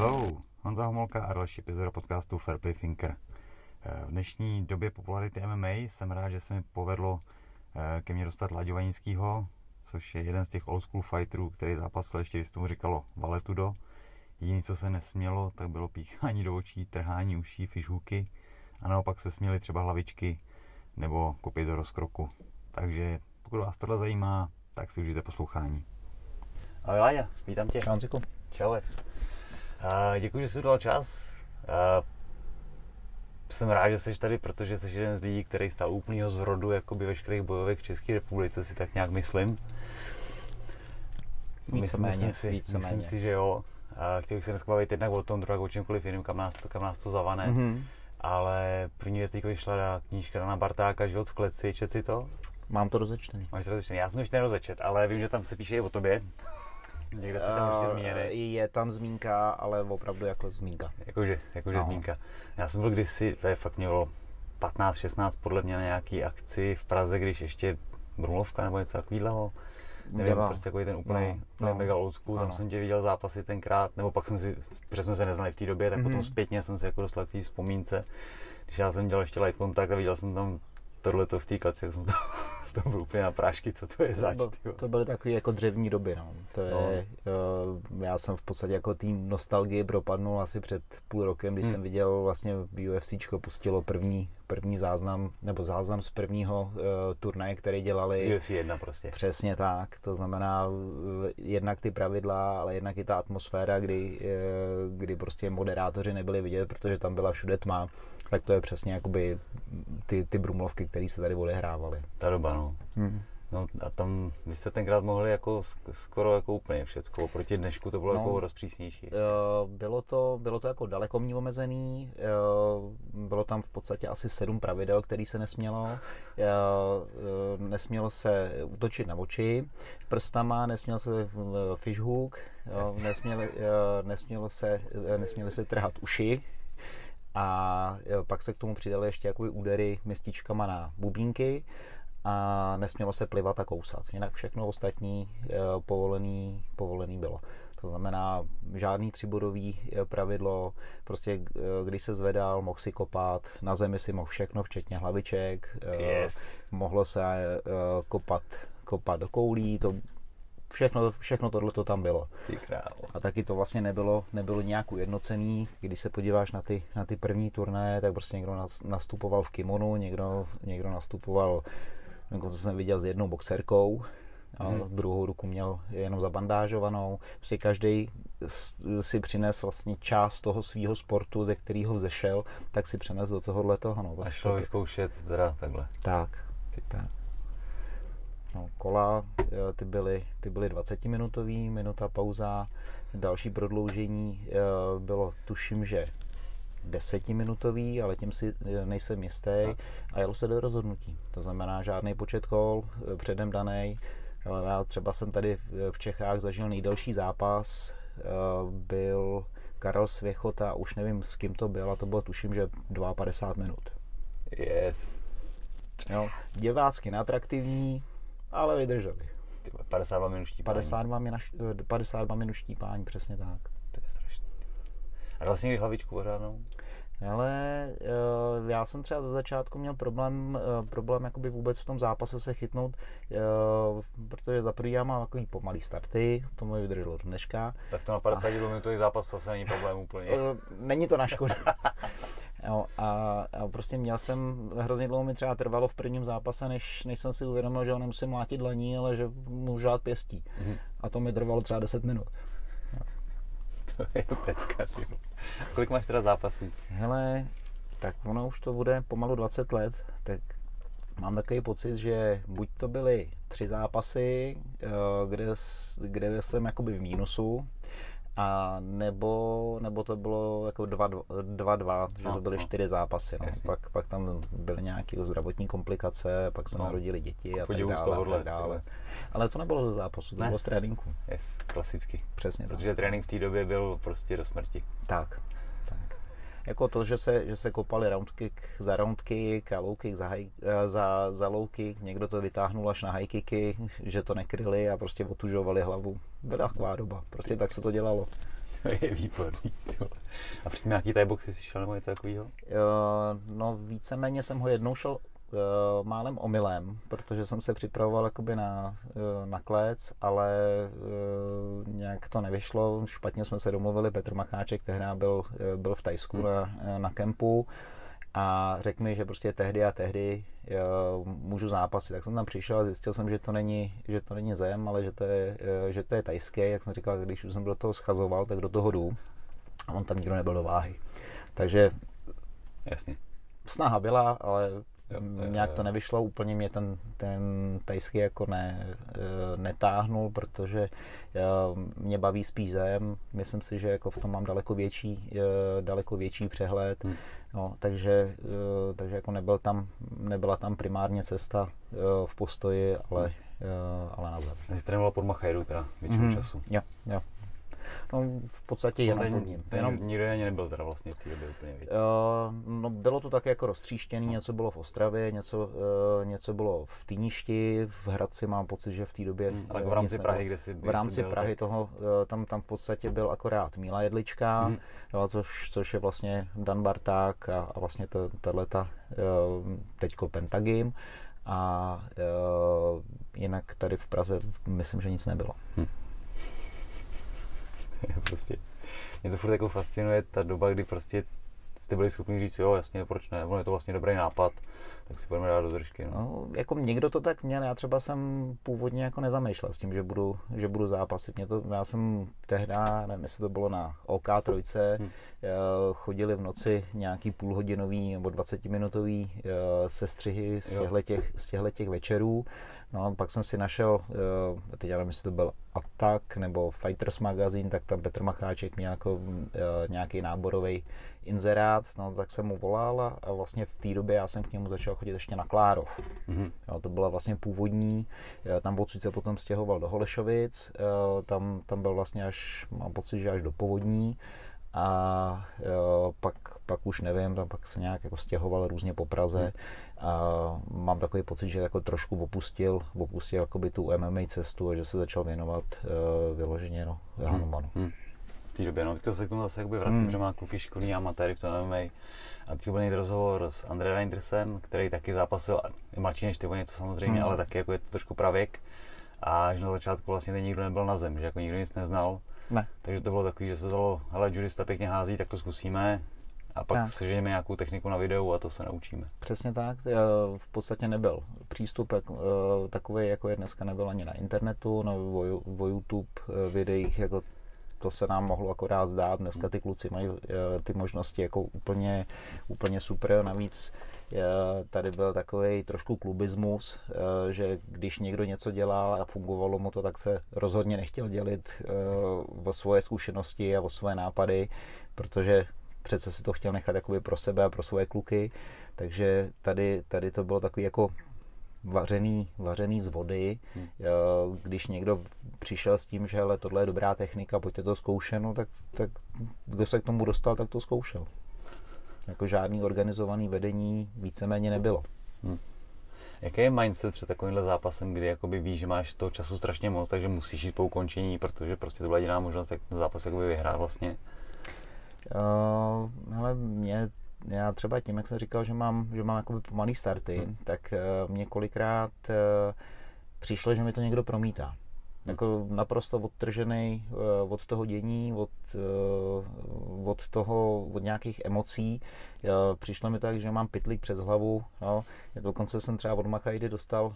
Hello, Honza Homolka a další epizoda podcastu Fairplay Thinker. Eh, v dnešní době popularity MMA jsem rád, že se mi povedlo eh, ke mně dostat Laďo Vanickýho, což je jeden z těch old school fighterů, který zápasil ještě, když tomu říkalo valetudo. Jediné, co se nesmělo, tak bylo píchání do očí, trhání uší, fishhooky a naopak se směly třeba hlavičky nebo kopy do rozkroku. Takže pokud vás tohle zajímá, tak si užijte poslouchání. Ahoj Láďa, vítám tě. Čau. Čau, Uh, děkuji, že jsi dal čas. Uh, jsem rád, že jsi tady, protože jsi jeden z lidí, který stál úplného zrodu jakoby veškerých bojovek v České republice, si tak nějak myslím. Víceméně, myslím, si, víceméně. myslím si, že jo. Uh, chtěl bych se dneska bavit jednak o tom, druhá o čemkoliv jiným, kam nás to, kam nás to zavane. Mm-hmm. Ale první věc vyšla na knížka Dana Bartáka, Život v kleci, čet si to? Mám to rozečtený. Máš to rozečtený. Já jsem to ještě nerozečet, ale vím, že tam se píše i o tobě. Někde se tam ještě zmíněný. Je tam zmínka, ale opravdu jako zmínka. Jakože, jakože No. zmínka. Já jsem byl kdysi, to je fakt mělo 15-16 podle mě na nějaký akci v Praze, když ještě Brumlovka nebo něco takového. Nevím, Byla. prostě takový ten úplný, No, no, mega old school, tam Ano. jsem tě viděl zápasy tenkrát, nebo pak jsem si, protože jsme se neznali v té době, tak mm-hmm. potom Mhm. zpětně jsem se jako dostal k té vzpomínce. Když já jsem dělal ještě light contact a viděl jsem tam tohleto v té tak jsem to, z toho byl úplně na prášky, co to je zač, to, tyjo. to byly takové jako dřevní doby. No. To je, No. no. já jsem v podstatě jako tým nostalgii propadnul asi před půl rokem, když Hmm. jsem viděl vlastně UFCčko pustilo první, první záznam, nebo záznam z prvního uh, turnaje, který dělali. Z UFC 1 prostě. Přesně tak, to znamená eh, jednak ty pravidla, ale jednak i ta atmosféra, kdy, eh, kdy prostě moderátoři nebyli vidět, protože tam byla všude tma, tak to je přesně jakoby ty, ty brumlovky, které se tady odehrávaly. Ta doba, no. Hmm. No a tam, vy jste tenkrát mohli jako sk- skoro jako úplně všecko, oproti dnešku to bylo No. jako rozpřísnější. Bylo to, bylo to jako dalekomní omezený, eh, bylo tam v podstatě asi sedm pravidel, který se nesmělo. Nesmělo se útočit na oči prstama, nesměl se eh, fishhook, nesměli, eh, nesmělo se, eh, nesměly se trhat uši, a pak se k tomu přidaly ještě jakoby údery městičkama na bubínky a nesmělo se plivat a kousat. Jinak všechno ostatní eh, povolený, povolený bylo. To znamená žádný třibodový eh, pravidlo, prostě eh, když se zvedal, mohl si kopat, na zemi si mohl všechno, včetně hlaviček, Yes. mohlo se kopat, kopat do koulí, to všechno, všechno tohle to tam bylo. A taky to vlastně nebylo, nebylo nějak ujednocený. Když se podíváš na ty, na ty první turnaje, tak prostě někdo nas- nastupoval v kimonu, někdo, někdo nastupoval, jako co jsem viděl, s jednou boxerkou, a Mhm. druhou ruku měl jenom zabandážovanou. Prostě každý si přines vlastně část toho svého sportu, ze kterého vzešel, tak si přenes do tohohle toho. No. A šlo vyzkoušet teda takhle. Tak, tak. No, kola, eh, ty byly, ty byly 20 minutový, minuta pauza, další prodloužení eh, bylo, tuším, že 10 minutový, ale tím si eh, nejsem jistý a jelo se do rozhodnutí. To znamená žádný počet kol předem daný. Já třeba jsem tady v- Čechách zažil nejdelší zápas, byl Karel Svěchota, už nevím s kým to byl, a to bylo tuším, že 52 minut. Yes. Jo, divácky neatraktivní, ale vydrželi. Ty vole, 52 minut štípání. 52 minut, 52 minut štípání, přesně tak. To je strašný. A vlastně když hlavičku pořádnou? Ale eh, já jsem třeba ze začátku měl problém, eh, problém jakoby vůbec v tom zápase se chytnout, eh, protože za prvý já mám takový pomalý starty, to mi vydrželo do dneška. Tak to na 52 minutový zápas to se není problém úplně. Není to na škodu. jo, a, a prostě měl jsem, hrozně dlouho mi třeba trvalo v prvním zápase, než, než jsem si uvědomil, že ho nemusím mlátit dlaní, ale že můžu žát pěstí. Mhm. A to mi trvalo třeba 10 minut. To je pecka, Kolik máš teda zápasů? Hele, tak ono už to bude pomalu 20 let, tak mám takový pocit, že buď to byly tři zápasy, eh, kde, kde jsem jakoby v mínusu, a nebo, nebo to bylo jako 2-2, že No, to byly no. čtyři zápasy. No. Jasně. Pak, pak tam byly nějaké zdravotní komplikace, pak se No. narodili děti a tak z dále. A tohohle, tak dále. Ale to nebylo ze zápasu, to Ne. bylo z tréninku. Yes, klasicky. Přesně tak. Protože trénink v té době byl prostě do smrti. Tak. Jako to, že se, že se kopali round kick za round kick a low kick za, high, eh, za, za low kick, někdo to vytáhnul až na high kicky, že to nekryli a prostě otužovali hlavu. Byla taková doba, prostě tak se to dělalo. to je výborný. A předtím nějaký boxy jsi šel nebo něco takového? Uh, no víceméně jsem ho jednou šel uh, málem omylem, protože jsem se připravoval jakoby na, uh, na klec, ale uh, nějak to nevyšlo, špatně jsme se domluvili, Petr Macháček tehdy byl, uh, byl v Tajsku hmm. na, na kempu a řekl mi, že prostě tehdy a tehdy uh, můžu zápasit. Tak jsem tam přišel a zjistil jsem, že to není, že to není zem, ale že to je, uh, že to je tajské. Jak jsem říkal, když už jsem do toho schazoval, tak do toho jdu. A on tam nikdo nebyl do váhy. Takže Jasně. snaha byla, ale Jo, nějak to nevyšlo, úplně mě ten, ten tajský jako ne, eh, netáhnul, protože eh, mě baví spíš zem, myslím si, že jako v tom mám daleko větší, eh, daleko větší přehled, hmm. no, takže, takže jako nebyl tam, nebyla tam primárně cesta v postoji, ale, hmm. ale na zem. Jsi trénoval pod Machajdu teda většinu hmm. času. Jo, jo. No, v podstatě jenom ten, pod ním. Ten jenom, nikdo ani nebyl teda vlastně v té době úplně. Uh, no, bylo to také jako roztříštěný, no. něco bylo v Ostravě, něco, uh, něco bylo v Týništi, v Hradci mám pocit, že v té době... Hmm, ale v rámci Prahy, kde si V rámci byl, Prahy tak... toho, uh, tam, tam v podstatě byl akorát Míla Jedlička, hmm. jo, což, což je vlastně Dan Barták a, a vlastně tato, uh, teďko Pentagim a uh, jinak tady v Praze myslím, že nic nebylo. Hmm. prostě, mě to furt jako fascinuje ta doba, kdy prostě jste byli schopni říct, jo, jasně, proč ne, ono je to vlastně dobrý nápad, tak si budeme dát do držky. No. no. jako někdo to tak měl, já třeba jsem původně jako nezamýšlel s tím, že budu, že budu zápasit. Mě to, já jsem tehdy, nevím, jestli to bylo na OK trojce, hmm. chodili v noci nějaký půlhodinový nebo 20-minutový eh, sestřihy z těchto těch, z těch večerů No a pak jsem si našel, eh, teď já nevím, jestli to byl Attack nebo Fighters Magazine, tak tam Petr Macháček měl jako eh, nějaký náborový inzerát, no tak jsem mu volal a vlastně v té době já jsem k němu začal chodit ještě na Klárov. Mm-hmm. Jo, to byla vlastně původní, eh, tam odsud se potom stěhoval do Holešovic, tam, tam byl vlastně až, mám pocit, že až do Povodní a pak, pak už nevím, tam pak se nějak jako stěhoval různě po Praze. Hmm a mám takový pocit, že jako trošku opustil, opustil jakoby tu MMA cestu a že se začal věnovat uh, vyloženě no, Hanumanu. Hmm. Hmm. V té době, no, teďka se k tomu zase jakoby vracím, hmm. že má kluky školní amatéry v tom MMA. A teď byl rozhovor s Andrej Reindersem, který taky zápasil, je mladší než ty o něco samozřejmě, hmm. ale taky jako je to trošku pravěk. A že na začátku vlastně ten nikdo nebyl na zem, že jako nikdo nic neznal. Ne. Takže to bylo takový, že se vzalo, hele, judista pěkně hází, tak to zkusíme a pak tak. seženeme nějakou techniku na videu a to se naučíme. Přesně tak. V podstatě nebyl přístup eh, takový, jako je dneska, nebyl ani na internetu, nebo o YouTube eh, videích, jako to se nám mohlo akorát zdát. Dneska ty kluci mají eh, ty možnosti jako úplně, úplně super. Navíc tady byl takový trošku klubismus, že když někdo něco dělal a fungovalo mu to, tak se rozhodně nechtěl dělit o svoje zkušenosti a o své nápady, protože přece si to chtěl nechat jakoby pro sebe a pro svoje kluky, takže tady, tady to bylo takový jako vařený, vařený z vody. Hmm. Když někdo přišel s tím, že hele, tohle je dobrá technika, pojďte to zkoušet, no, tak, tak kdo se k tomu dostal, tak to zkoušel. Jako žádný organizovaný vedení víceméně nebylo. Hmm. Jaký je mindset před takovýmhle zápasem, kdy jakoby víš, že máš toho času strašně moc, takže musíš jít po ukončení, protože prostě to byla jediná možnost, jak ten zápas jakoby vyhrát vlastně? Uh, hele, mě, já třeba tím, jak jsem říkal, že mám, že mám jakoby pomalý starty, hmm. tak uh, mě kolikrát uh, přišlo, že mi to někdo promítá. Jako naprosto odtržený uh, od toho dění, od, uh, od toho, od nějakých emocí. Uh, přišlo mi tak, že mám pitlík přes hlavu. No. Dokonce jsem třeba od Machajdy dostal,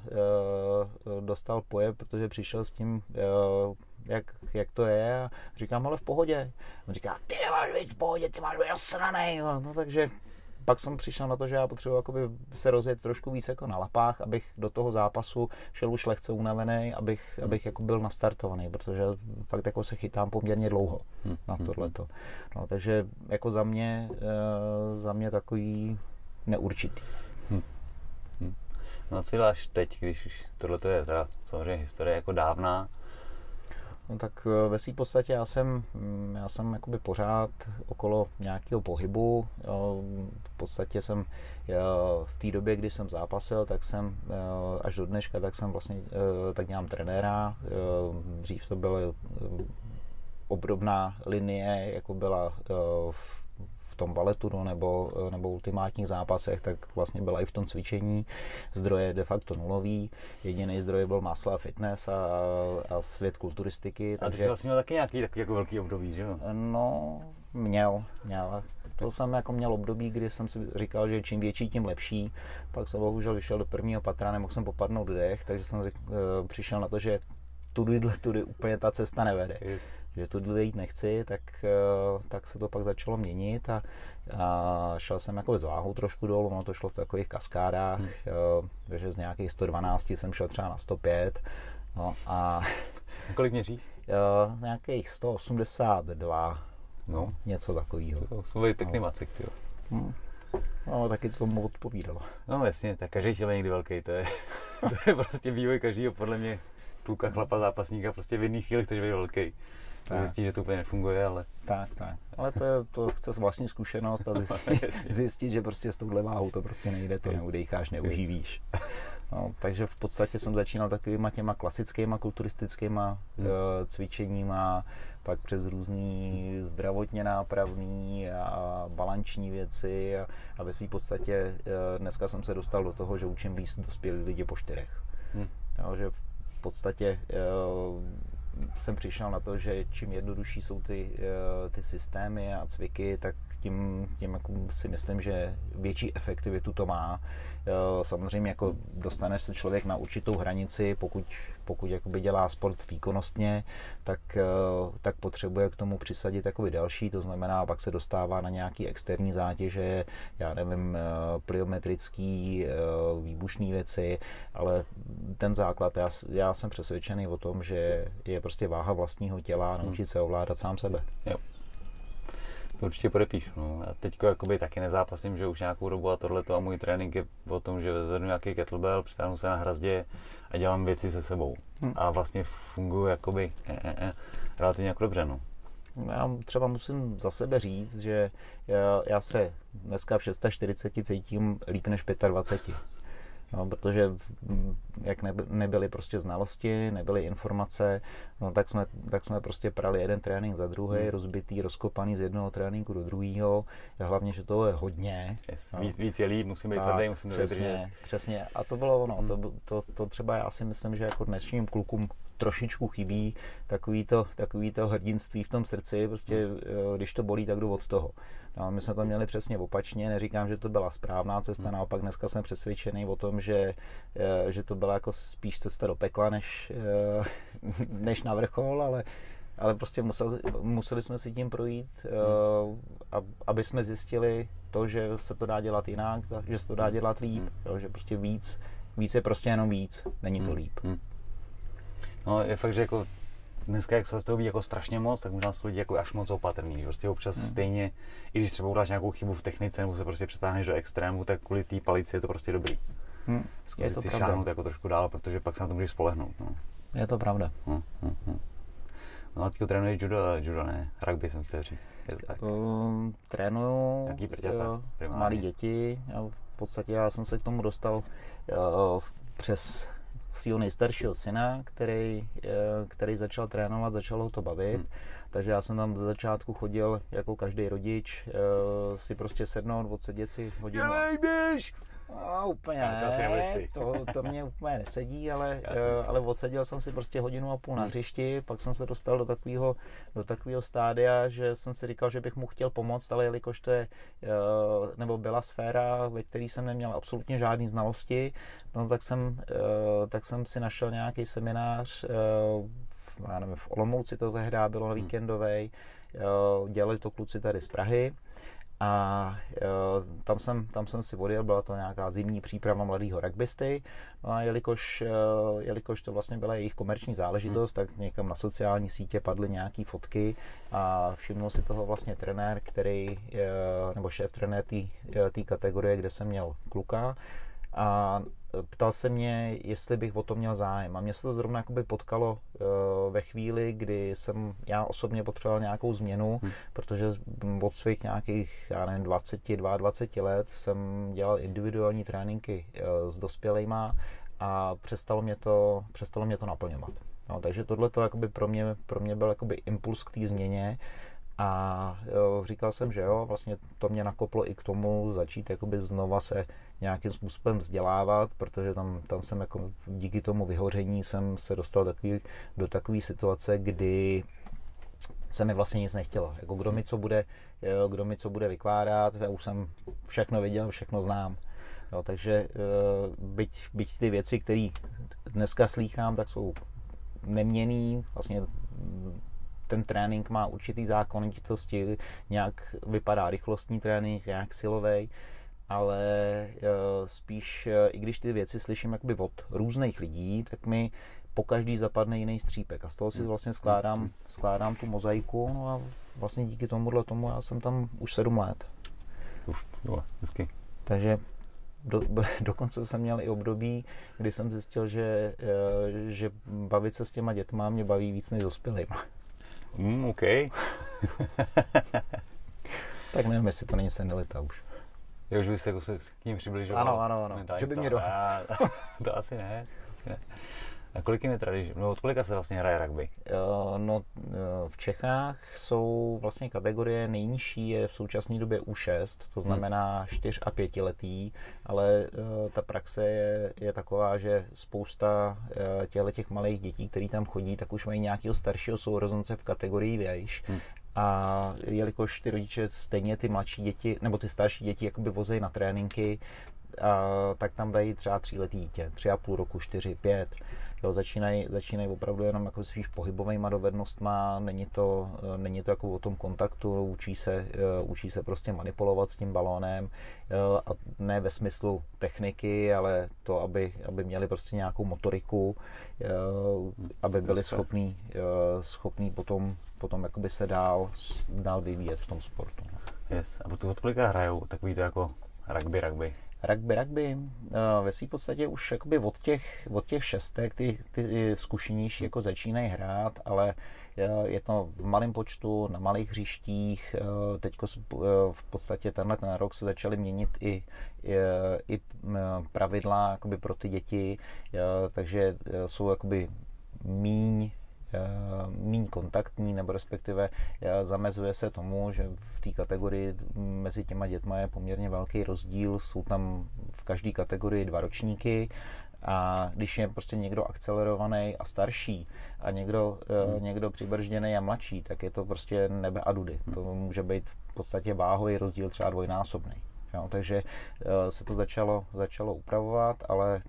dostal poje, protože přišel s tím jak, jak to je a říkám, ale v pohodě. On říká, ty nemáš být v pohodě, ty máš být osranej. No, no, takže pak jsem přišel na to, že já potřebuji jakoby se rozjet trošku víc jako na lapách, abych do toho zápasu šel už lehce unavený, abych, hmm. abych jako byl nastartovaný, protože fakt jako se chytám poměrně dlouho hmm. na hmm, tohleto. No, takže jako za mě, e, za mě takový neurčitý. Hmm. Hmm. No co děláš teď, když už tohle je teda samozřejmě historie jako dávná, No tak eh, ve své podstatě já jsem, mm, já jsem jakoby pořád okolo nějakého pohybu. V podstatě jsem v té době, kdy jsem zápasil, tak jsem eh, až do dneška, tak jsem vlastně, eh, tak dělám trenéra. Dřív to bylo obdobná linie, jako byla v tom baletu no, nebo, nebo ultimátních zápasech, tak vlastně byla i v tom cvičení. Zdroje de facto nulový. Jediný zdroj byl masla fitness a, a svět kulturistiky. A ty jsi vlastně měl taky nějaký takový jako velký období, že jo? No, měl, měl. To jsem jako měl období, kdy jsem si říkal, že čím větší, tím lepší. Pak jsem bohužel vyšel do prvního patra, nemohl jsem popadnout dech, takže jsem uh, přišel na to, že tudyhle tudy úplně ta cesta nevede. Yes. Že tudy jít nechci, tak, uh, tak se to pak začalo měnit a, a šel jsem jako s váhou trošku dolů, ono to šlo v takových kaskádách, hmm. uh, takže z nějakých 112 jsem šel třeba na 105. No a... Kolik měříš? Uh, nějakých 182 No. Něco takového. To jsou byly pěkný no. macek, jo. Hmm. No, taky to tomu odpovídalo. No jasně, tak každý tělo je někdy velký, to je, to je prostě vývoj každého, podle mě, kluka, chlapa, zápasníka, prostě v jiných chvílích chceš být velký. Tak. Zjistí, že to úplně nefunguje, ale... Tak, tak. Ale to, je, to chce vlastní zkušenost a zjistit, zjistit, že prostě s touhle váhou to prostě nejde, to neudejcháš, neuživíš. No, takže v podstatě jsem začínal takovýma těma klasickýma kulturistickýma hmm. uh, cvičeníma, pak přes různý zdravotně nápravný a balanční věci a, a ve v podstatě uh, dneska jsem se dostal do toho, že učím víc dospělí lidi po čtyřech. Hmm. Jo, že podstatě uh, jsem přišel na to, že čím jednodušší jsou ty, ty systémy a cviky, tak tím, tím jako si myslím, že větší efektivitu to má. Eh, samozřejmě jako dostane se člověk na určitou hranici, pokud, pokud jakoby dělá sport výkonnostně, tak, eh, tak potřebuje k tomu přisadit jakoby další, to znamená, pak se dostává na nějaký externí zátěže, já nevím, eh, pliometrický, výbušné věci, ale ten základ, já, já jsem přesvědčený o tom, že je prostě váha vlastního těla, naučit se ovládat sám sebe. Jo. To určitě podepíšu. No. A teď jakoby taky nezápasím, že už nějakou dobu a tohle a můj trénink je o tom, že zvednu nějaký kettlebell, přitáhnu se na hrazdě a dělám věci se sebou. Hmm. A vlastně funguji jakoby e, e, e, relativně jako dobře. No. Já třeba musím za sebe říct, že já, já se dneska v 640 cítím líp než 25. No, protože jak nebyly prostě znalosti, nebyly informace, no, tak, jsme, tak jsme prostě prali jeden trénink za druhý, hmm. rozbitý, rozkopaný z jednoho tréninku do druhého. Hlavně, že toho je hodně. Yes. No. Víc, víc je líp, musím být tvrdý, musím přesně, přesně. A to bylo ono. Hmm. To, to, to, třeba já si myslím, že jako dnešním klukům trošičku chybí takový to, takový to hrdinství v tom srdci, prostě hmm. Eh, když to bolí, tak jdu od toho. No, my jsme to měli přesně opačně, neříkám, že to byla správná cesta, hmm. naopak dneska jsem přesvědčený o tom, že, eh, že to byla jako spíš cesta do pekla, než, eh, než na vrchol, ale, ale prostě museli, museli jsme si tím projít, hmm. aby jsme zjistili to, že se to dá dělat jinak, že se to dá dělat líp, hmm. že prostě víc, víc je prostě jenom víc, není to líp. No je fakt, že jako dneska, jak se z toho ví jako strašně moc, tak možná jsou lidi jako až moc opatrný. Prostě občas hmm. stejně, i když třeba uděláš nějakou chybu v technice nebo se prostě přetáhneš do extrému, tak kvůli té palici je to prostě dobrý. Hmm. Zkusit je to si pravda. šáhnout jako trošku dál, protože pak se na to můžeš spolehnout. No. Je to pravda. Hmm, hmm, hmm. No a ty trénuješ judo, judo ne, rugby jsem chtěl říct. Je to tak? Um, trénuju Jaký prťata, malé děti. Já v podstatě já jsem se k tomu dostal uh, přes svého nejstaršího syna, který, eh, který začal trénovat, začal ho to bavit. Hmm. Takže já jsem tam ze začátku chodil jako každý rodič, eh, si prostě sednout, odsedět si hodinu. Dělej běž! A úplně ne, to, to mě úplně nesedí, ale, uh, ale odseděl jsem si prostě hodinu a půl na hmm. hřišti, pak jsem se dostal do takového do takového stádia, že jsem si říkal, že bych mu chtěl pomoct, ale jelikož to je, uh, nebo byla sféra, ve které jsem neměl absolutně žádné znalosti, no tak jsem, uh, tak jsem si našel nějaký seminář, já nevím, v Olomouci to tehdy bylo hmm. víkendový, uh, dělali to kluci tady z Prahy a tam, jsem, tam jsem si odjel, byla to nějaká zimní příprava mladého rugbysty. No a jelikož, e, jelikož to vlastně byla jejich komerční záležitost, tak někam na sociální sítě padly nějaké fotky a všimnul si toho vlastně trenér, který, e, nebo šéf trenér té kategorie, kde jsem měl kluka. A ptal se mě, jestli bych o to měl zájem. A mě se to zrovna jakoby potkalo uh, ve chvíli, kdy jsem já osobně potřeboval nějakou změnu, hmm. protože od svých nějakých, já nevím, 20, 22 let jsem dělal individuální tréninky uh, s dospělejma a přestalo mě to, přestalo mě to naplňovat. No, takže tohle to pro mě, pro mě byl jakoby impuls k té změně a jo, říkal jsem, že jo, vlastně to mě nakoplo i k tomu začít jakoby znova se nějakým způsobem vzdělávat, protože tam, tam jsem jako díky tomu vyhoření jsem se dostal takový, do takové situace, kdy se mi vlastně nic nechtělo. Jako kdo mi co bude, jo, kdo mi co bude vykládat, já už jsem všechno viděl, všechno znám. Jo, takže eh, byť, byť ty věci, které dneska slýchám, tak jsou neměný, vlastně ten trénink má určitý zákonitosti, nějak vypadá rychlostní trénink, nějak silový, ale eh, spíš, eh, i když ty věci slyším jakoby od různých lidí, tak mi po každý zapadne jiný střípek a z toho si hmm. vlastně skládám, hmm. skládám tu mozaiku no a vlastně díky tomuhle tomu já jsem tam už sedm let. Uf, jo, hezky. Takže do, dokonce jsem měl i období, kdy jsem zjistil, že, eh, že bavit se s těma dětma mě baví víc než dospělýma. Mm, OK. tak nevím, jestli to není senilita už. Jo, už byste jako se k ním přibližoval. Ano, ano, ano. Že by mě do... to asi ne. Asi ne. A kolik je tradič? No od kolika se vlastně hraje rugby? No v Čechách jsou vlastně kategorie nejnižší je v současné době U6, to hmm. znamená 4 a 5 letý, ale ta praxe je, je taková, že spousta těchto těch malých dětí, který tam chodí, tak už mají nějakého staršího sourozence v kategorii věž hmm. A jelikož ty rodiče stejně ty mladší děti, nebo ty starší děti jakoby vozejí na tréninky, a, tak tam dají třeba tříletý dítě, tři a půl roku, čtyři, pět. Jo, začínají, začínají opravdu jenom jako spíš pohybovými dovednostma, není to, eh, není to jako o tom kontaktu, učí se, eh, učí se prostě manipulovat s tím balónem a ne ve smyslu techniky, ale to, aby, aby měli prostě nějakou motoriku, aby byli schopní, schopní potom, potom jakoby se dál, dál vyvíjet v tom sportu. Yes. A od kolika hrajou takový to jako rugby, rugby? Rugby, rugby eh, ve své podstatě už jakoby od těch, od těch šestek ty, ty zkušenější jako začínají hrát, ale eh, je to v malém počtu, na malých hřištích. Eh, Teď v podstatě tenhle ten rok se začaly měnit i, i, i pravidla jakoby pro ty děti, takže jsou jakoby míň méně kontaktní, nebo respektive eh, zamezuje se tomu, že v té kategorii mezi těma dětma je poměrně velký rozdíl. Jsou tam v každé kategorii dva ročníky a když je prostě někdo akcelerovaný a starší a někdo, eh, hmm. někdo přibržděný a mladší, tak je to prostě nebe a dudy. Hmm. To může být v podstatě váhový rozdíl třeba dvojnásobný. Jo, takže se to začalo, začalo upravovat, ale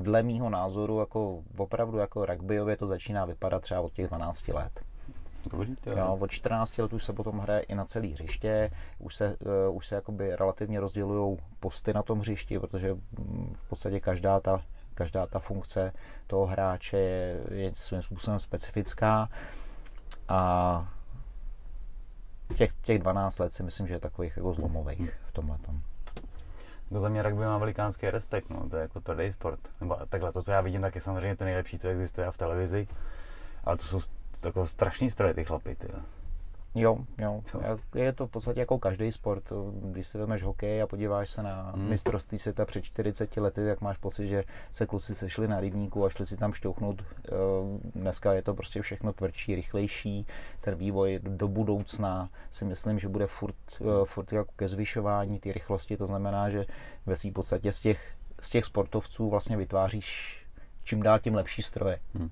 dle mýho názoru jako opravdu jako rugbyově to začíná vypadat třeba od těch 12 let. Jo, od 14 let už se potom hraje i na celý hřiště, už se, uh, už se jakoby relativně rozdělují posty na tom hřišti, protože mm, v podstatě každá ta, každá ta funkce toho hráče je, je svým způsobem specifická. A těch, těch 12 let si myslím, že je takových jako zlomových v tomhle tom jako za mě rugby má velikánský respekt, no, to je jako tvrdý sport. Nebo takhle, to, co já vidím, tak je samozřejmě to nejlepší, co existuje v televizi, ale to jsou takové strašný stroje, ty chlapy, ty. Jo, jo. Co? Je to v podstatě jako každý sport. Když si vezmeš hokej a podíváš se na hmm. mistrovství světa před 40 lety, tak máš pocit, že se kluci sešli na rybníku a šli si tam šťouchnout. Eh, dneska je to prostě všechno tvrdší, rychlejší. Ten vývoj do budoucna si myslím, že bude furt, eh, furt jako ke zvyšování ty rychlosti. To znamená, že ve v podstatě z těch, z těch sportovců vlastně vytváříš čím dál tím lepší stroje. Hmm.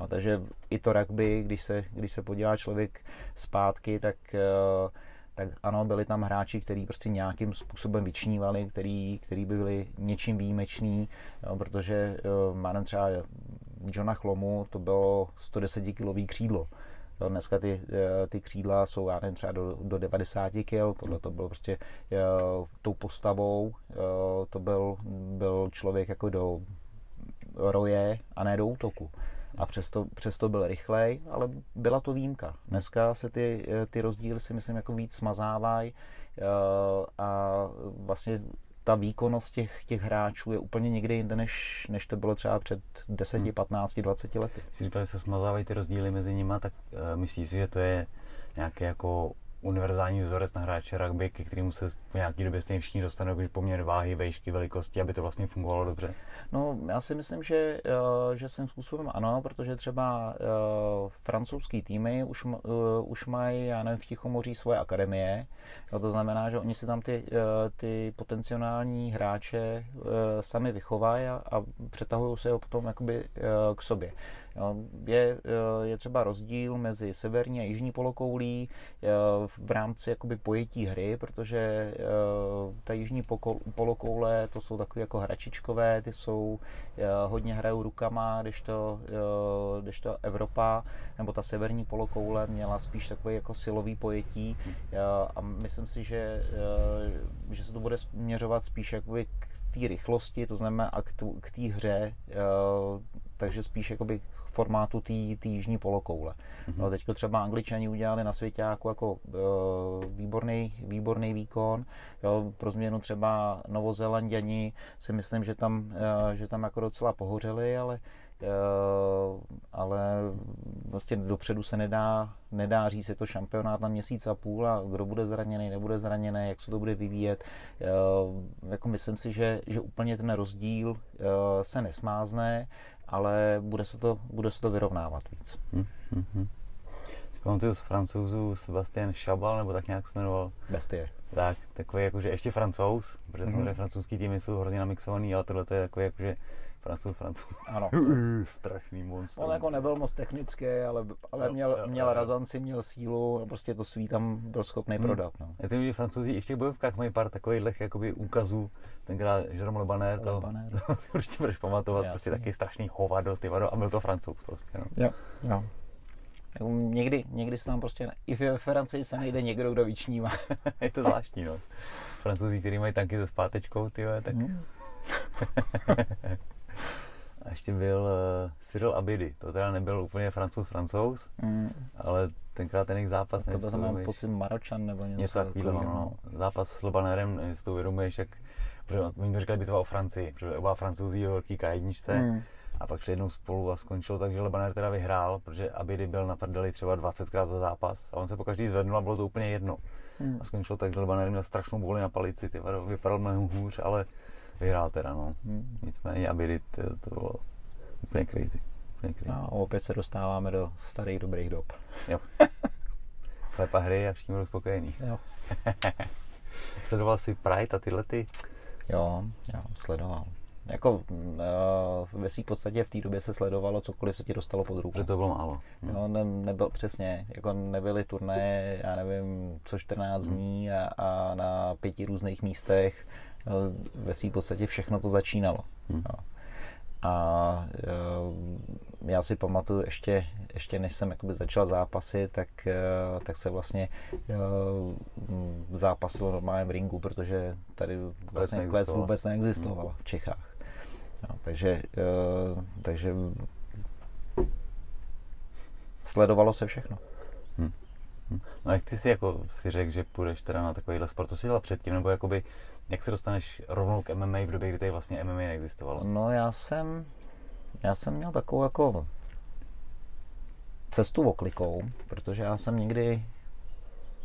Jo, takže i to rugby, když se, když se podívá člověk zpátky, tak, eh, tak ano, byli tam hráči, kteří prostě nějakým způsobem vyčnívali, který, který by byli něčím výjimečný, jo, protože uh, máme třeba Johna Chlomu, to bylo 110 kilový křídlo. Jo, dneska ty, eh, ty křídla jsou, já nevím, třeba do, do 90 kg, tohle to bylo prostě uh, tou postavou, uh, to byl, byl člověk jako do roje a ne do útoku a přesto, přesto byl rychlej, ale byla to výjimka. Dneska se ty, ty rozdíly si myslím jako víc smazávají eh, a vlastně ta výkonnost těch, těch hráčů je úplně někde jinde, než, než to bylo třeba před 10, hmm. 15, 20 lety. Když se smazávají ty rozdíly mezi nimi, tak uh, myslíš si, že to je nějaký jako univerzální vzorec na hráče rugby, ke kterému se po nějaký době stejně všichni dostanou jako poměr váhy, vejšky, velikosti, aby to vlastně fungovalo dobře? No, já si myslím, že, eh, že svým způsobem ano, protože třeba uh, francouzský týmy už, uh, už mají, já nevím, v Tichomoří svoje akademie, no, to znamená, že oni si tam ty, ty potenciální hráče sami vychovají a, a přetahují se ho potom jakoby k sobě. Je, eh, je třeba rozdíl mezi severní a jižní polokoulí eh, v rámci jakoby pojetí hry, protože eh, ta jižní polokoule to jsou takové jako hračičkové, ty jsou hodně hrajou rukama, když to, když to Evropa nebo ta severní polokoule měla spíš takový jako silový pojetí. A myslím si, že, že se to bude směřovat spíš jakoby k té rychlosti, to znamená a k té hře, takže spíš jakoby formátu té jižní polokoule. Mm-hmm. No, teď třeba angličani udělali na světě jako, jako uh, výborný, výborný výkon. Jo, pro změnu třeba Novozelanděni si myslím, že tam, uh, že tam jako docela pohořeli, ale Uh, ale vlastně dopředu se nedá, nedá říct, je to šampionát na měsíc a půl a kdo bude zraněný, nebude zraněný, jak se to bude vyvíjet. Uh, jako myslím si, že, že úplně ten rozdíl uh, se nesmázne ale bude se to, bude se to vyrovnávat víc. Hmm, hmm, hmm. Pamatuju z francouzů Sebastian Chabal, nebo tak nějak se jmenoval. Bestie. Tak, takový jakože ještě francouz, protože mm-hmm. samozřejmě francouzský týmy jsou hrozně namixovaný, ale tohle to je takový jakože Francouz, Francouz. Ano. Strašný monstr. On jako nebyl moc technický, ale, ale měl, měl razanci, měl sílu a prostě to svý tam byl schopný hmm. prodat. No. Já že francouzi i v těch bojovkách mají pár takových jakoby úkazů. Tenkrát Jerome Le Banner, to, to si určitě budeš pamatovat, prostě taky strašný hovado, ty vado, a byl to francouz prostě. No. Jo, jo. Jako někdy, někdy se tam prostě, i ve Francii se nejde někdo, kdo vyčnívá. je to zvláštní, no. Francouzi, kteří mají tanky se zpátečkou, ty tak... Hmm. A ještě byl uh, Cyril Abidy. To teda nebyl úplně francouz francouz, mm. ale tenkrát ten jejich zápas... To byl tam pocit Maročan nebo něco, něco takového. No, no. Zápas s Lobanerem, si to uvědomuješ, jak... Protože oni to říkali bitva o Francii, protože oba francouzí velký k mm. A pak jednou spolu a skončilo tak, že Lebaner teda vyhrál, protože Abidy byl na prdeli třeba 20krát za zápas a on se po každý zvednul a bylo to úplně jedno. Mm. A skončilo tak, že Lebaner měl strašnou boli na palici, ty vypadal mnohem hůř, ale vyhrál teda, no. Hmm. Nicméně Abirit, to, to bylo úplně crazy. Úplně crazy. No, opět se dostáváme do starých dobrých dob. Jo. Klepa hry a všichni budou spokojení. Jo. Sledoval jsi Pride a tyhle ty? Jo, jo, sledoval. Jako uh, ve svým podstatě v té době se sledovalo cokoliv se ti dostalo pod ruku. Že to bylo málo. Hmm. Jo, ne, nebyl, přesně, jako nebyly turné, já nevím, co 14 hmm. dní a, a na pěti různých místech ve své podstatě všechno to začínalo. Hmm. A e, já si pamatuju ještě, ještě než jsem jakoby začal zápasy, tak, e, tak se vlastně e, zápasilo normálně v ringu, protože tady vlastně klec vůbec neexistovala hmm. v Čechách. No, takže, takže sledovalo se všechno. No jak ty si jako si řekl, že půjdeš teda na takovýhle sport, to si dělal předtím, nebo jakoby jak se dostaneš rovnou k MMA v době, kdy tady vlastně MMA neexistovalo? No já jsem, já jsem měl takovou jako cestu oklikou, protože já jsem někdy,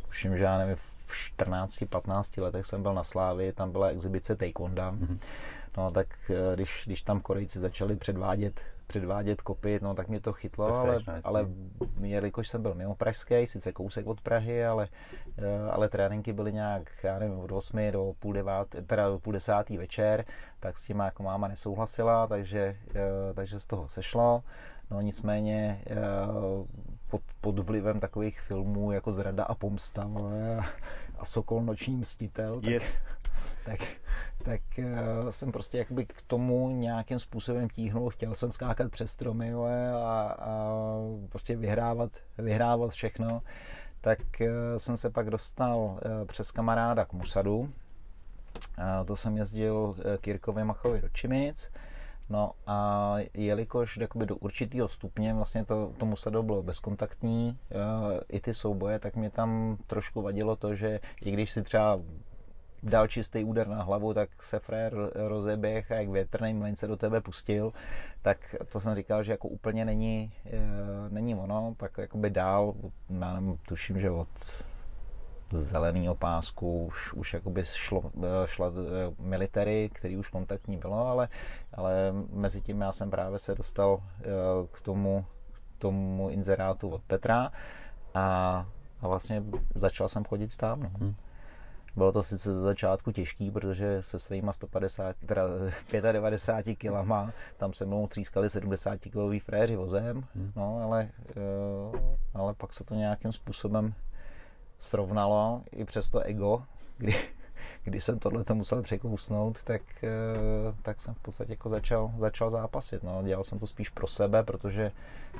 všim, že já nevím, v 14-15 letech jsem byl na Slávě, tam byla exibice taekwondo. Mm-hmm. No tak eh, když, když tam Korejci začali předvádět předvádět kopy, no tak mě to chytlo, ale, ale jelikož jsem byl mimo pražský, sice kousek od Prahy, ale, eh, ale tréninky byly nějak, já nevím, od 8 do půl, devát, teda do půl desátý večer, tak s tím jako máma nesouhlasila, takže, eh, takže z toho sešlo. No nicméně eh, pod, pod vlivem takových filmů jako Zrada a pomsta a Sokol noční mstitel, tak, yes. Tak, tak uh, jsem prostě jakoby k tomu nějakým způsobem tíhnul, chtěl jsem skákat přes stromy a, a prostě vyhrávat, vyhrávat všechno, tak uh, jsem se pak dostal uh, přes kamaráda k Musadu, uh, to jsem jezdil k Jirkovi Machovi do Čimic, No a jelikož jakoby do určitého stupně vlastně to, to Musado bylo bezkontaktní, i ty souboje, tak mě tam trošku vadilo to, že i když si třeba dal čistý úder na hlavu, tak se frér rozeběh a jak větrný mlin se do tebe pustil, tak to jsem říkal, že jako úplně není, e, není ono, pak jakoby dál, já nevím, tuším, že od zelený pásku, už, už jakoby šlo, šla military, který už kontaktní bylo, ale, ale mezi tím já jsem právě se dostal k tomu, tomu inzerátu od Petra a, a vlastně začal jsem chodit tam. No. Hmm. Bylo to sice za začátku těžký, protože se svýma 150, teda 95 kilama tam se mnou třískali 70 kilový fréři vozem, hmm. no, ale, eh, ale pak se to nějakým způsobem srovnalo i přes to ego, kdy, když jsem tohle to musel překousnout, tak, eh, tak jsem v podstatě jako začal, začal zápasit. No. Dělal jsem to spíš pro sebe, protože,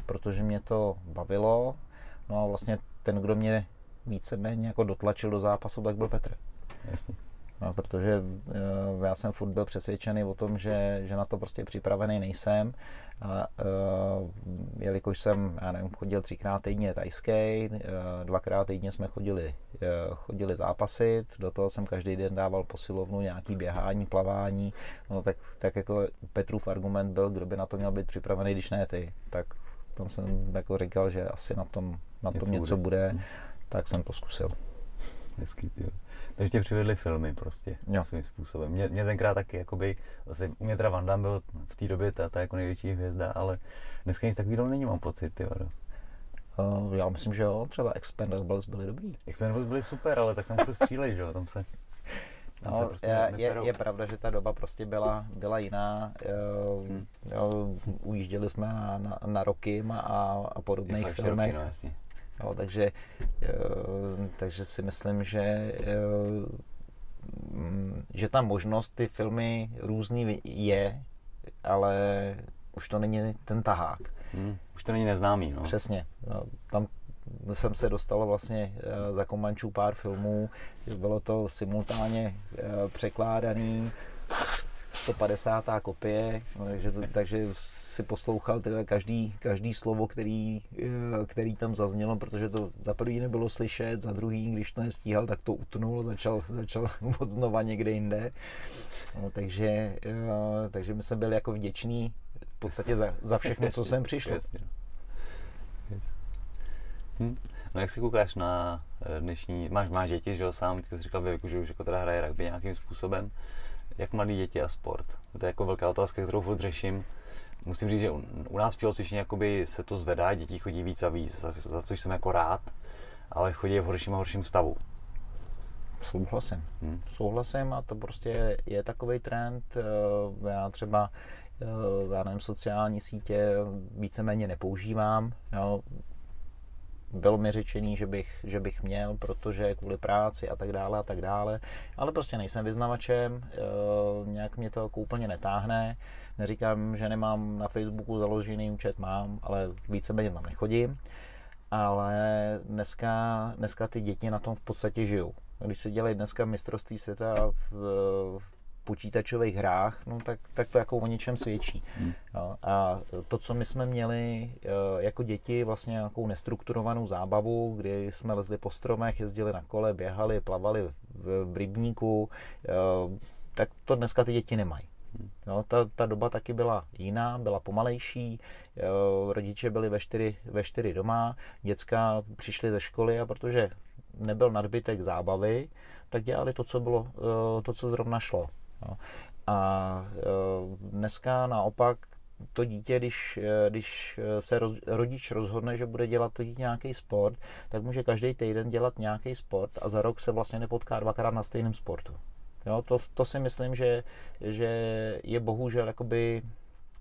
protože mě to bavilo. No a vlastně ten, kdo mě víceméně jako dotlačil do zápasu, tak byl Petr. Jasně. No, protože uh, já jsem furt byl přesvědčený o tom, že, že na to prostě připravený nejsem. A, uh, jelikož jsem, já nevím, chodil třikrát týdně tajský, uh, dvakrát týdně jsme chodili, uh, chodili zápasit, do toho jsem každý den dával posilovnu, nějaký běhání, plavání, no tak, tak jako Petrův argument byl, kdo by na to měl být připravený, když ne ty, tak tam jsem jako říkal, že asi na tom, na tom něco bude, hm. Tak jsem to zkusil. Hezký, ty. Takže tě přivedli filmy prostě jo. svým způsobem. Mě, mě tenkrát taky, jakoby, zase u mě teda Van Damme byl v té době ta, ta jako největší hvězda, ale dneska nic takového není, mám pocit, ty Uh, já myslím, že jo, třeba Expendables byly dobrý. Expendables byly super, ale tak tam se střílej, že jo, tam se... Tam no, se prostě je, je, je, pravda, že ta doba prostě byla, byla jiná. Hmm. Jo, ujížděli jsme na, na, na Rokim a, a podobných filmech. Roky, no, jasně. Jo, takže, eh, takže si myslím, že eh, že ta možnost ty filmy různý je, ale už to není ten tahák. Hmm, už to není neznámý. No. Přesně. No, tam jsem se dostal vlastně eh, za Komančů pár filmů, bylo to simultánně překládaný, 150. kopie, takže, takže si poslouchal teda každý, každý slovo, který, eh, který tam zaznělo, protože to za prvý nebylo slyšet, za druhý, když to nestíhal, tak to utnul, začal, začal od znova někde jinde. No, takže, eh, takže my jsme byli jako vděční v podstatě za, za všechno, co jsem přišel. Hm. No jak si koukáš na dnešní, máš, máš děti, že jo, sám, ty jsi říkal věku, že už jako teda hraje rugby nějakým způsobem jak mladí děti a sport? To je jako velká otázka, kterou furt řeším. Musím říct, že u nás v tělocvičně jakoby se to zvedá, děti chodí víc a víc, za, za což jsem jako rád, ale chodí v horším a horším stavu. Souhlasím. Hmm. Souhlasím a to prostě je takový trend. Eh, já třeba eh, já nevím, sociální sítě víceméně nepoužívám. Jo bylo mi řečený, že bych, že bych měl, protože kvůli práci a tak dále a tak dále, ale prostě nejsem vyznavačem, e, nějak mě to jako úplně netáhne, neříkám, že nemám na Facebooku založený účet, mám, ale víceméně tam nechodím, ale dneska, dneska ty děti na tom v podstatě žijou. Když se dělají dneska mistrovství světa v, v počítačových hrách, no tak, tak to jako o něčem svědčí. Hmm. No, a to, co my jsme měli eh, jako děti, vlastně nějakou nestrukturovanou zábavu, kdy jsme lezli po stromech, jezdili na kole, běhali, plavali v, v rybníku, eh, tak to dneska ty děti nemají. No, ta, ta doba taky byla jiná, byla pomalejší, eh, rodiče byli ve čtyři, ve čtyři doma, děcka přišli ze školy a protože nebyl nadbytek zábavy, tak dělali to, co bylo, to, co zrovna šlo. Jo. A e, dneska naopak to dítě, když, e, když se roz, rodič rozhodne, že bude dělat to dítě nějaký sport, tak může každý týden dělat nějaký sport a za rok se vlastně nepotká dvakrát na stejném sportu. Jo, to, to si myslím, že, že je bohužel jakoby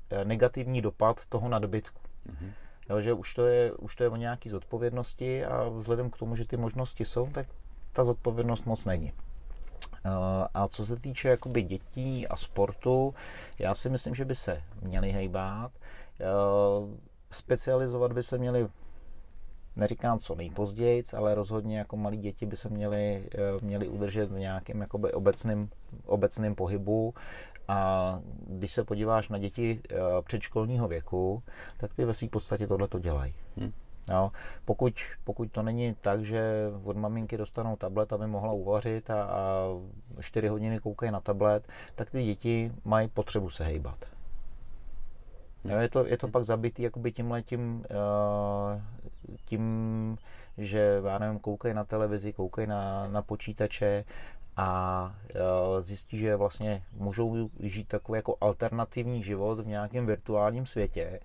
e, negativní dopad toho nadbytku. Mm-hmm. Jo, že už to, je, už to je o nějaký zodpovědnosti a vzhledem k tomu, že ty možnosti jsou, tak ta zodpovědnost moc není. Eh, a co se týče jakoby dětí a sportu, já si myslím, že by se měli hejbát. Eh, specializovat by se měli neříkám co nejpozději, ale rozhodně jako malí děti by se měli, eh, měli udržet v nějakém jakoby obecným, obecným pohybu a když se podíváš na děti předškolního věku, tak ty ve své podstatě tohle to dělají. Hmm. Jo. Pokud, pokud to není tak, že od maminky dostanou tablet, aby mohla uvařit a, a 4 hodiny koukají na tablet, tak ty děti mají potřebu se hejbat. Jo, je, to, je to pak zabitý jakoby tímhle tím, uh, tím že, já nevím, koukají na televizi, koukají na, na počítače a e, zjistí, že vlastně můžou žít takový jako alternativní život v nějakém virtuálním světě,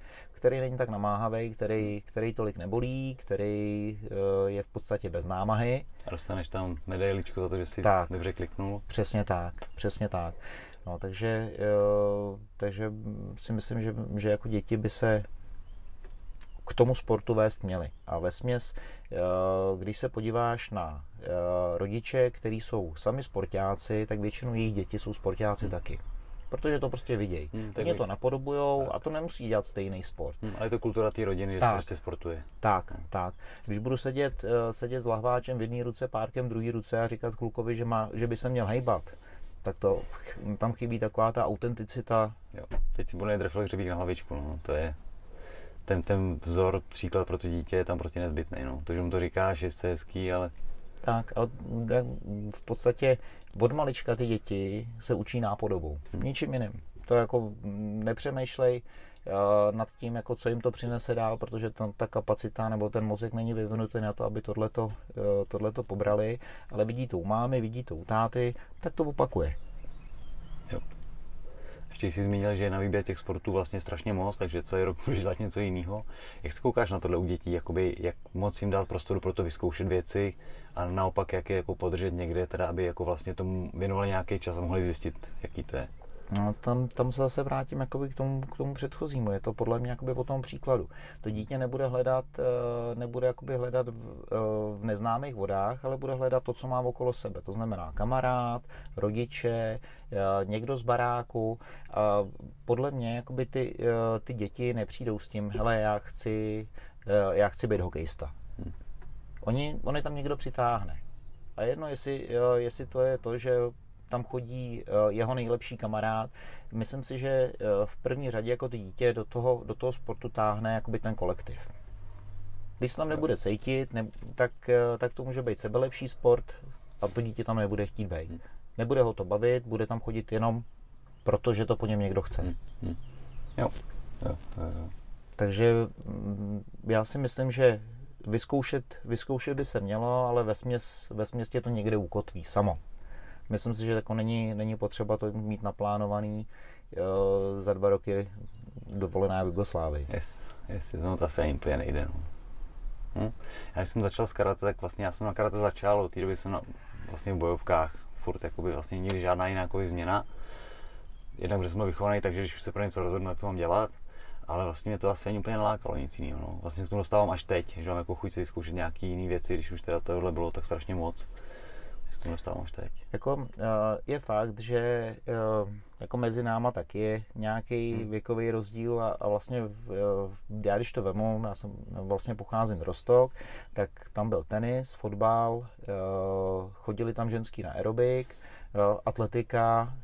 který není tak namáhavý, který, který tolik nebolí, který e, je v podstatě bez námahy. A dostaneš tam medailičku za to, že si tak, dobře kliknul. Přesně tak, přesně tak. No, takže, e, takže si myslím, že, že jako děti by se k tomu sportu vést měli. A ve směs, eh, když se podíváš na eh, rodiče, kteří jsou sami sportáci, tak většinou jejich děti jsou sportáci hmm. taky. Protože to prostě vidějí. Hmm, Oni to napodobujou a to nemusí dělat stejný sport. Hmm, ale je to kultura té rodiny, že tak, se prostě sportuje. Tak, hmm. tak. Když budu sedět, eh, sedět s lahváčem v jedné ruce, párkem v druhé ruce a říkat klukovi, že, má, že by se měl hejbat, tak to tam chybí taková ta autenticita. Jo. Teď si bude drefl hřebík na hlavičku, no. to je ten, ten vzor, příklad pro to dítě je tam prostě nezbytný. No. To, že mu to říkáš, je hezký, ale... Tak a v podstatě od malička ty děti se učí nápodobou. Ničím jiným. To jako nepřemýšlej uh, nad tím, jako co jim to přinese dál, protože ta, ta kapacita nebo ten mozek není vyvinutý na to, aby tohleto, uh, tohleto pobrali, ale vidí to u mámy, vidí to u táty, tak to opakuje. Jo. Ještě jsi zmínil, že je na výběr těch sportů vlastně strašně moc, takže celý rok můžeš dělat něco jiného. Jak se koukáš na tohle u dětí, jakoby, jak moc jim dát prostoru pro to vyzkoušet věci a naopak jak je jako podržet někde, teda aby jako vlastně tomu věnovali nějaký čas a mohli zjistit, jaký to je. No, tam, tam se zase vrátím jakoby k, tomu, k tomu předchozímu. Je to podle mě jakoby po tom příkladu. To dítě nebude hledat, eh, nebude jakoby hledat v, eh, v neznámých vodách, ale bude hledat to, co má okolo sebe. To znamená kamarád, rodiče, eh, někdo z baráku. A podle mě jakoby ty, ty děti nepřijdou s tím, hele, já chci, já chci být hokejista. Hmm. Oni, oni tam někdo přitáhne. A jedno, jestli, jestli to je to, že tam chodí eh, jeho nejlepší kamarád. Myslím si, že eh, v první řadě jako ty dítě do toho, do toho sportu táhne jakoby ten kolektiv. Když se tam nebude cítit, ne, tak, eh, tak to může být sebelepší sport a to dítě tam nebude chtít být. Hmm. Nebude ho to bavit, bude tam chodit jenom proto, že to po něm někdo chce. Hmm. Hmm. Jo. Jo, jo, jo. Takže mm, já si myslím, že vyzkoušet, vyzkoušet by se mělo, ale ve směs, ve směs to někde ukotví samo. Myslím si, že jako není, není potřeba to mít naplánovaný jo, za dva roky dovolená v Jugoslávii. Yes, yes, no to asi ani úplně nejde. No. Hm? Já když jsem začal s karate, tak vlastně já jsem na karate začal, od té doby jsem na, vlastně v bojovkách, furt jakoby vlastně nikdy žádná jiná jako změna. Jednak, že jsem byl vychovaný, takže když se pro něco rozhodnu, to mám dělat. Ale vlastně mě to asi ani úplně nelákalo nic jiného. No. Vlastně se to dostávám až teď, že mám jako chuť si zkoušet nějaké jiné věci, když už teda tohle bylo tak strašně moc s tím dostáváš teď? Jako, uh, je fakt, že uh, jako mezi náma taky je nějaký hmm. věkový rozdíl a, a vlastně uh, já když to vemu, já jsem vlastně pocházím z Rostok, tak tam byl tenis, fotbal, uh, chodili tam ženský na aerobik, uh, atletika,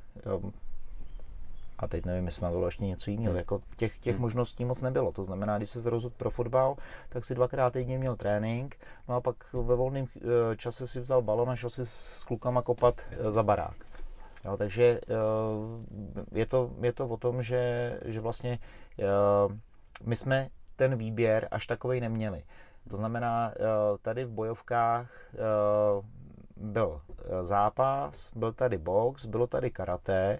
a teď nevím, jestli tam bylo ještě něco jiného. Hmm. Jako těch, těch hmm. možností moc nebylo. To znamená, když se rozhodl pro fotbal, tak si dvakrát týdně měl trénink, no a pak ve volném eh, čase si vzal balon a šel si s klukama kopat eh, za barák. Jo, takže eh, je to, je to o tom, že, že vlastně my jsme ten výběr až takový neměli. To znamená, tady v bojovkách byl zápas, byl tady box, bylo tady karate,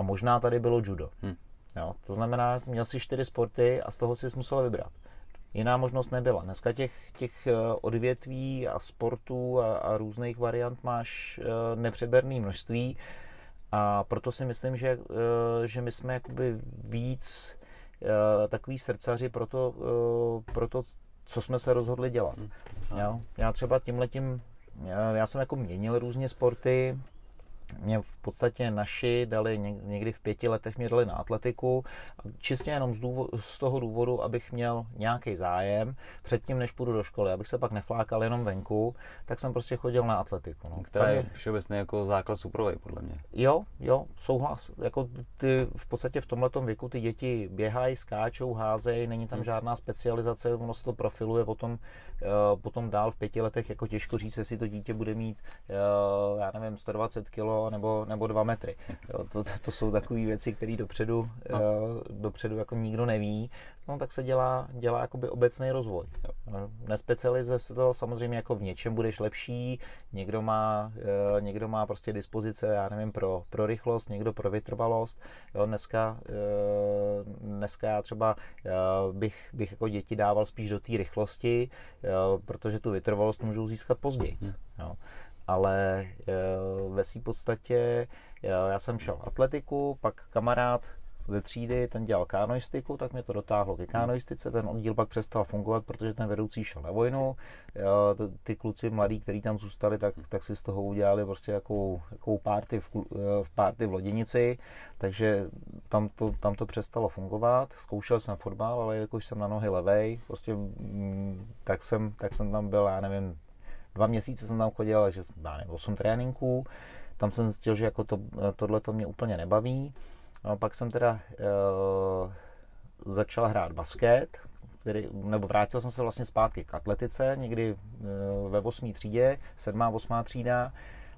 a možná tady bylo judo. Hmm. Jo, to znamená, měl si čtyři sporty a z toho si musel vybrat. Jiná možnost nebyla. Dneska těch, těch eh, odvětví a sportů a, a různých variant máš eh, nepřeberné množství a proto si myslím, že, eh, že my jsme jakoby víc takový srdcaři pro to, pro to, co jsme se rozhodli dělat. Hmm. Jo? Já třeba tímhletím, já jsem jako měnil různě sporty, mě v podstatě naši dali někdy v pěti letech mě dali na atletiku, čistě jenom z, důvodu, z toho důvodu, abych měl nějaký zájem předtím, než půjdu do školy, abych se pak neflákal jenom venku, tak jsem prostě chodil na atletiku. No. Která je všeobecně jako základ suprovej, podle mě. Jo, jo, souhlas. Jako ty v podstatě v tomhle věku ty děti běhají, skáčou, házejí, není tam hmm. žádná specializace, ono se to profiluje potom, uh, potom dál v pěti letech, jako těžko říct, jestli to dítě bude mít, uh, já nevím, 120 kg jo, nebo, nebo dva metry. Jo, to, to, jsou takové věci, které dopředu, no. uh, dopředu jako nikdo neví. No tak se dělá, dělá jakoby obecný rozvoj. Jo. Nespecializuje se to samozřejmě jako v něčem budeš lepší, někdo má, uh, někdo má prostě dispozice, já nevím, pro, pro rychlost, někdo pro vytrvalost. Jo, dneska, uh, dneska já třeba uh, bych, bych jako děti dával spíš do té rychlosti, uh, protože tu vytrvalost můžou získat později. Hmm. Jo ale eh, ve své podstatě eh, já jsem šel atletiku, pak kamarád ze třídy, ten dělal kanoistiku, tak mě to dotáhlo ke kanoistice, ten oddíl pak přestal fungovat, protože ten vedoucí šel na vojnu, ty kluci mladí, kteří tam zůstali, tak, tak si z toho udělali prostě jakou, jakou party, v, eh, v party v Loděnici, takže tam to, tam to přestalo fungovat, zkoušel jsem fotbal, ale jakož jsem na nohy levej, prostě mm, tak jsem, tak jsem tam byl, já nevím, dva měsíce jsem tam chodil, že já nevím, 8 tréninků, tam jsem zjistil, že jako to, tohle to mě úplně nebaví. No, pak jsem teda uh, začal hrát basket, který, nebo vrátil jsem se vlastně zpátky k atletice, někdy uh, ve 8. třídě, 7. 8. třída,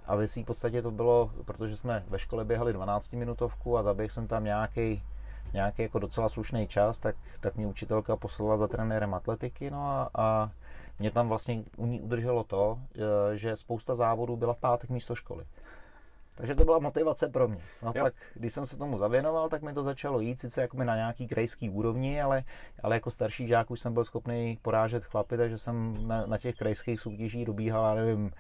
a v podstatě to bylo, protože jsme ve škole běhali 12 minutovku a zaběhl jsem tam nějaký nějaký jako docela slušný čas, tak, tak mě učitelka poslala za trenérem atletiky, no a, a mě tam vlastně u ní udrželo to, eh, že spousta závodů byla v pátek místo školy. Takže to byla motivace pro mě. No a pak, když jsem se tomu zavěnoval, tak mi to začalo jít, sice jako mi na nějaký krajský úrovni, ale, ale jako starší žák už jsem byl schopný porážet chlapy, takže jsem na, na těch krajských soutěžích dobíhal, nevím,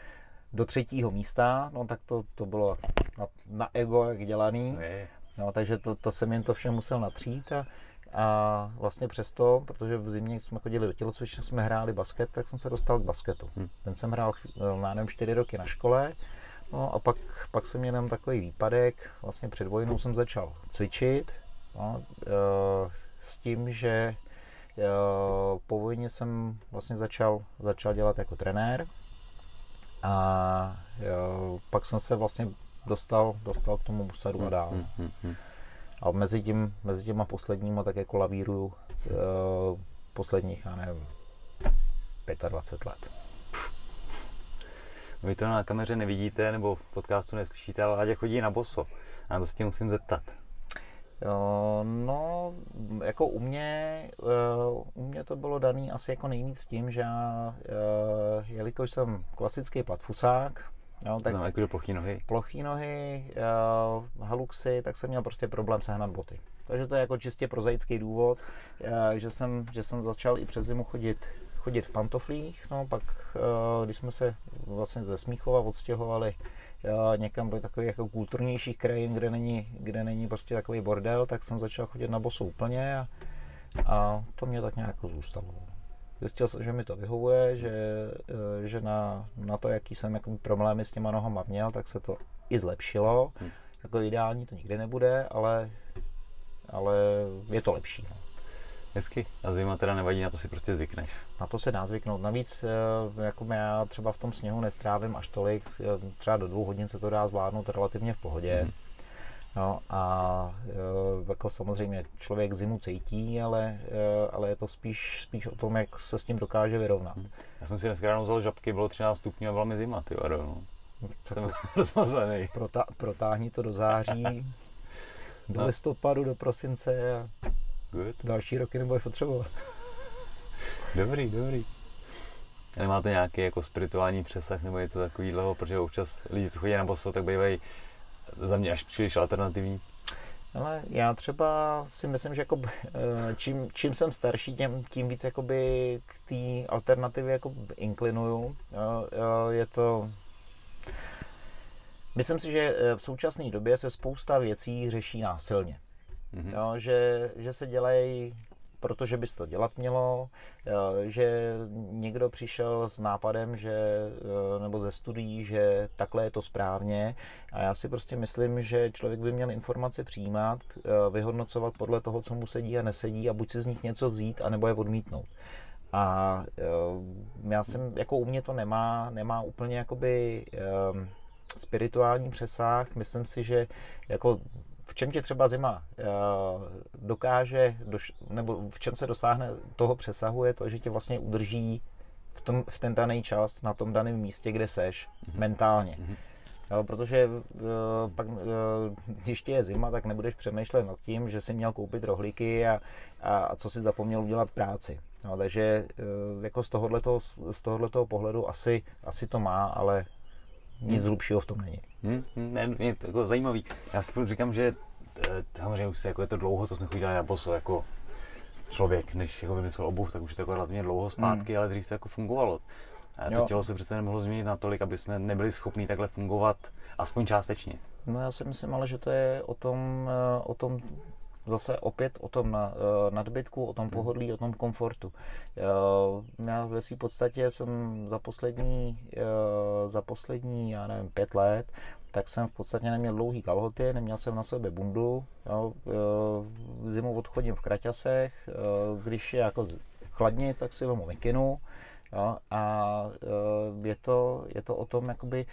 do třetího místa, no tak to, to bylo na, na ego jak dělaný. No, takže to, to jsem jim to vše musel natřít a, a vlastně přesto, protože v zimě jsme chodili do tělocvičny, jsme hráli basket, tak jsem se dostal k basketu. Hmm. Ten jsem hrál, já nevím, čtyři roky na škole, no a pak, pak jsem měl takový výpadek, vlastně před vojnou jsem začal cvičit, no, e, s tím, že e, po vojně jsem vlastně začal, začal dělat jako trenér a e, pak jsem se vlastně dostal, dostal k tomu musadu a hmm, dál. Hmm, hmm, hmm. A mezi, tím, mezi těma posledníma tak jako lavíru uh, posledních, já nevím, 25 let. Vy to na kameře nevidíte nebo v podcastu neslyšíte, ale Láďa chodí na boso. A to se tě musím zeptat. No, jako u mě, uh, u mě to bylo daný asi jako nejvíc tím, že já, uh, jelikož jsem klasický platfusák, Jo, tak no, jakože plochý nohy. Plochý nohy, uh, haluxy, tak jsem měl prostě problém sehnat boty. Takže to je jako čistě prozaický důvod, uh, že, jsem, že jsem začal i přes zimu chodit, chodit v pantoflích, no pak, uh, když jsme se vlastně ze Smíchova odstěhovali uh, někam do takových jako kulturnějších krajin, kde není, kde není prostě takový bordel, tak jsem začal chodit na bosu úplně a, a to mě tak nějak zůstalo. Zjistil jsem, že mi to vyhovuje, že, eh, že na, na to, jaký jsem jako problémy s těma nohama měl, tak se to i zlepšilo. Hmm. Jako ideální to nikdy nebude, ale, ale je to lepší. No. Hezky. A zima teda nevadí, na to si prostě zvykneš. Na to se dá zvyknout. Navíc eh, jako já třeba v tom sněhu nestrávím až tolik, eh, třeba do dvou hodin se to dá zvládnout relativně v pohodě. Hmm. No a e, jako samozřejmě člověk zimu cítí, ale, e, ale je to spíš, spíš o tom, jak se s tím dokáže vyrovnat. Já jsem si dneska ráno vzal žabky, bylo 13 stupňů a byla mi zima, ty vado, no. Jsem rozmazlený. Protá, protáhni to do září, do no. listopadu, do prosince a Good. další roky nebudeš potřebovat. Dobrý, dobrý. Ale má to nějaký jako spirituální přesah nebo něco takového, protože občas lidi, co chodí na boso, tak bývají za mě až příliš alternativní. Ale já třeba si myslím, že jako, eh, čím, čím jsem starší, tím, tím víc jakoby k té alternativě jako inklinuju. Je to... Myslím si, že eh, v současné době se spousta věcí řeší násilně. Mm-hmm. Jo, že, že se dělají protože by se to dělat mělo, eh, že někdo přišel s nápadem, že, eh, nebo ze studií, že takhle je to správně a já si prostě myslím, že člověk by měl informace přijímat, eh, vyhodnocovat podle toho, co mu sedí a nesedí a buď si z nich něco vzít, anebo je odmítnout. A já jsem, jako u mě to nemá, nemá úplně jakoby spirituální přesah. Myslím si, že jako v čem tě třeba zima eh, dokáže, nebo v čem se dosáhne toho přesahu, je to, že tě vlastně udrží v, tom, v ten daný čas na tom daném místě, kde seš, mm-hmm. mentálně. Mm-hmm. Jo, protože uh, pak, uh, když ti je zima, tak nebudeš přemýšlet nad tím, že jsi měl koupit rohlíky a, a, a co si zapomněl udělat v práci. No, takže uh, jako z tohoto, z tohoto pohledu asi, asi to má, ale nic hmm. hlubšího v tom není. Hmm, ne, je to jako zajímavý. Já si říkám, že samozřejmě už se, jako je to dlouho, co jsme chodili na boso, jako člověk, než jako vymyslel obuv, tak už je to jako relativně dlouho zpátky, hmm. ale dřív to jako fungovalo. A to jo. tělo se přece nemohlo změnit natolik, aby jsme nebyli schopni takhle fungovat aspoň částečně. No já si myslím ale, že to je o tom, eh, o tom zase opět o tom eh, nadbytku, o tom hmm. pohodlí, o tom komfortu. Eh, já ve své podstatě jsem za poslední, za poslední, já nevím, pět let, tak jsem v podstatě neměl dlouhý kalhoty, neměl jsem na sebe bundu, jo, zimu odchodím v kraťasech, když je jako chladně, tak si vemu mikinu, Jo? A je, to, je to o tom, jakoby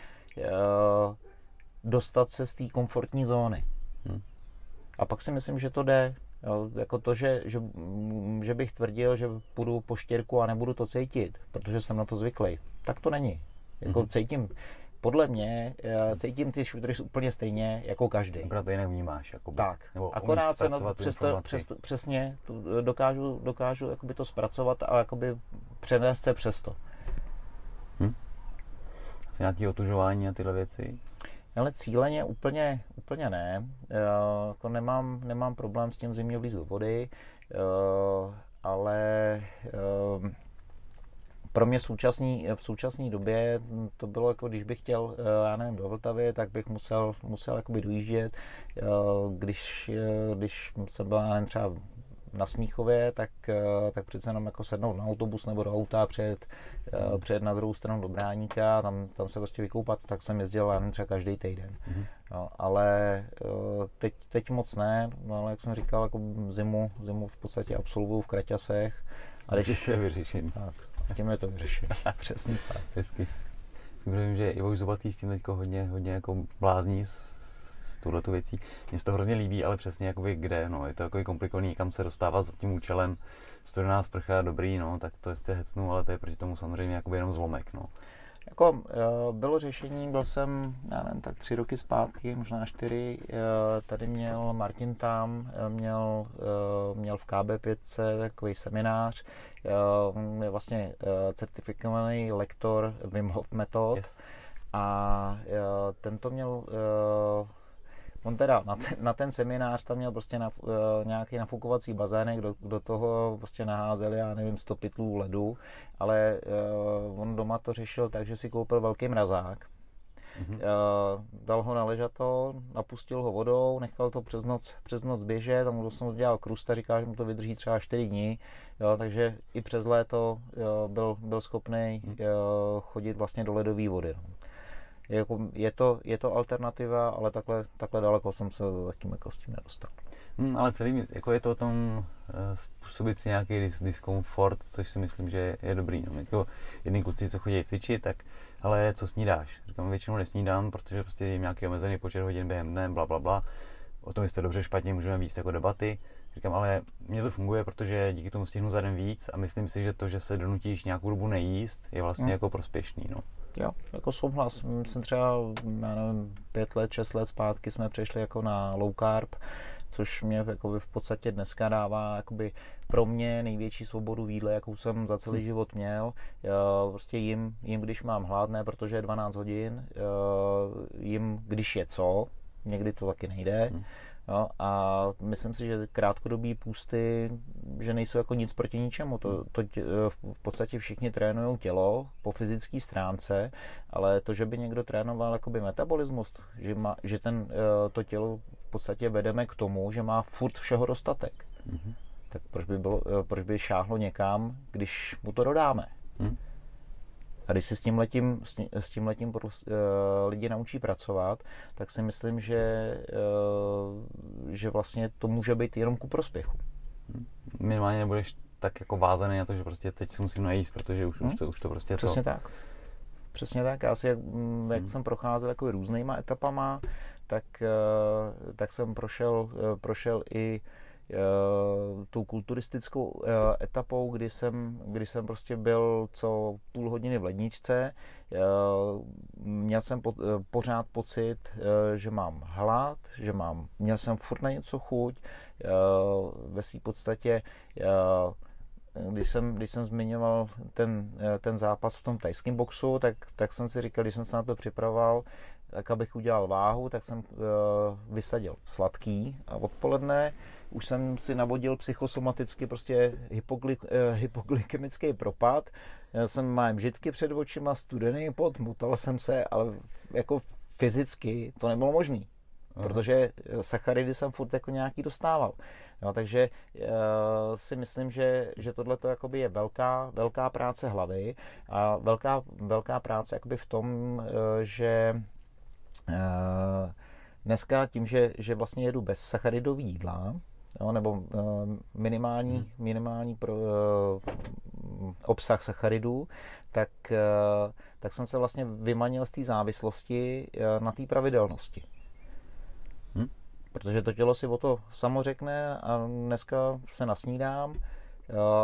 dostat se z té komfortní zóny. Hmm. A pak si myslím, že to jde. Jo? Jako to, že, že, že bych tvrdil, že půjdu po štěrku a nebudu to cítit, protože jsem na to zvyklý. Tak to není. Jako hmm. cítím, podle mě uh, cítím ty šutry úplně stejně jako každý. Akorát to jinak vnímáš. Jakoby. Tak, Nebo akorát se na, přes to, přes, přesně to, dokážu, dokážu jakoby to zpracovat a jakoby přenést se přes to. Hm? Co nějaké otužování a tyhle věci? Ale cíleně úplně, úplně ne. Uh, jako nemám, nemám problém s tím zimě vlíz do vody, uh, ale uh, pro mě v současné v současné době to bylo jako, když bych chtěl, já nevím, do Vltavy, tak bych musel, musel jakoby dojíždět. Když, když jsem byl, nevím, třeba na Smíchově, tak, eh, tak přece jenom jako sednout na autobus nebo do auta, před, mm. před na druhou stranu do Bráníka, tam, tam se prostě vykoupat, tak jsem jezdil já třeba každý týden. Mm. No, ale eh, teď, teď moc ne, no, ale jak jsem říkal, jako zimu, zimu v podstatě absolvuju v Kraťasech. A když to je vyřešení. Tak, tím je to vyřešení. Přesně tak. Hezky. Vím, že Ivo Zubatý s tím teď hodně, hodně jako blázní s tuhle tu věcí. Mně se to hrozně líbí, ale přesně jakoby kde, no, je to jako komplikovaný, kam se dostává za tím účelem, studená sprcha, dobrý, no, tak to je hecnu, ale to je proti tomu samozřejmě jakoby jenom zlomek, no. Jako eh, bylo řešení, byl jsem, já nevím, tak tři roky zpátky, možná čtyři, eh, tady měl Martin tam, eh, měl, měl v KB5 takový seminář, je vlastně certifikovaný lektor Wim Hof metod yes. a tento měl On teda na ten, na ten seminář tam měl prostě na, uh, nějaký nafukovací bazének, do, do toho prostě naházeli, já nevím, 100 pytlů ledu, ale uh, on doma to řešil tak, že si koupil velký mrazák, Mm-hmm. Uh, dal ho na ležato, napustil ho vodou, nechal to přes noc, přes noc běžet, tam mu to dělal krusta, říká, že mu to vydrží třeba 4 dní, jo, takže i přes léto jo, byl, byl schopný mm. chodit vlastně do ledové vody. No jako je, to, je to alternativa, ale takhle, takhle daleko jsem se zatím jako s tím nedostal. Hmm, ale celý, jako je to o tom uh, způsobit si nějaký dis- diskomfort, což si myslím, že je dobrý. No. Jako jedný kluci, co chodí cvičit, tak ale co snídáš? Říkám, většinou nesnídám, protože prostě je nějaký omezený počet hodin během dne, bla, bla, bla. O tom, jestli dobře, špatně, můžeme víc jako debaty. Říkám, ale mně to funguje, protože díky tomu stihnu za den víc a myslím si, že to, že se donutíš nějakou dobu nejíst, je vlastně hmm. jako prospěšný. No. Jo, jako souhlas. Myslím třeba, já nevím, pět let, šest let zpátky jsme přešli jako na low carb, což mě jakoby v podstatě dneska dává jakoby pro mě největší svobodu v jídle, jakou jsem za celý hm. život měl. Prostě jim, jim když mám hlad, ne protože je 12 hodin, jim když je co, někdy to taky nejde, hmm Jo, a myslím si, že krátkodobí půsty, že nejsou jako nic proti ničemu. To, to v podstatě všichni trénují tělo po fyzické stránce, ale to, že by někdo trénoval jakoby metabolismus, že, má, že ten, eh, to tělo v podstatě vedeme k tomu, že má furt všeho dostatek. Mm-hmm. Tak proč by, bylo, eh, proč by šáhlo někam, když mu to dodáme? Mm. A když si s tím letím, s tím letím uh, lidi naučí pracovat, tak si myslím, že, uh, že vlastně to může být jenom ku prospěchu. Minimálně nebudeš tak jako vázaný na to, že prostě teď si musím najíst, protože už, hmm? už, to, už to prostě Přesně to... tak. Přesně tak. Já si, jak, jak hmm. jsem procházel jako různýma etapama, tak, uh, tak jsem prošel, prošel i tou kulturistickou etapou, kdy jsem, kdy jsem prostě byl co půl hodiny v ledničce. Měl jsem po, pořád pocit, že mám hlad, že mám, měl jsem furt na něco chuť. Ve své podstatě když jsem, když jsem zmiňoval ten, ten zápas v tom tajském boxu, tak, tak jsem si říkal, když jsem se na to připravoval, tak abych udělal váhu, tak jsem uh, vysadil sladký a odpoledne už jsem si navodil psychosomaticky prostě hypogly, hypoglykemický propad. Já jsem mám žitky před očima, studený pot, mutal jsem se, ale jako fyzicky to nebylo možné. Protože sacharidy jsem furt jako nějaký dostával. No, takže uh, si myslím, že, že tohle je velká, velká práce hlavy a velká, velká práce jakoby v tom, uh, že uh, dneska tím, že, že vlastně jedu bez sacharidový jídla, jo, nebo uh, minimální, hmm. minimální pro, uh, obsah sacharidů, tak, uh, tak jsem se vlastně vymanil z té závislosti uh, na té pravidelnosti. Hmm protože to tělo si o to samo řekne a dneska se nasnídám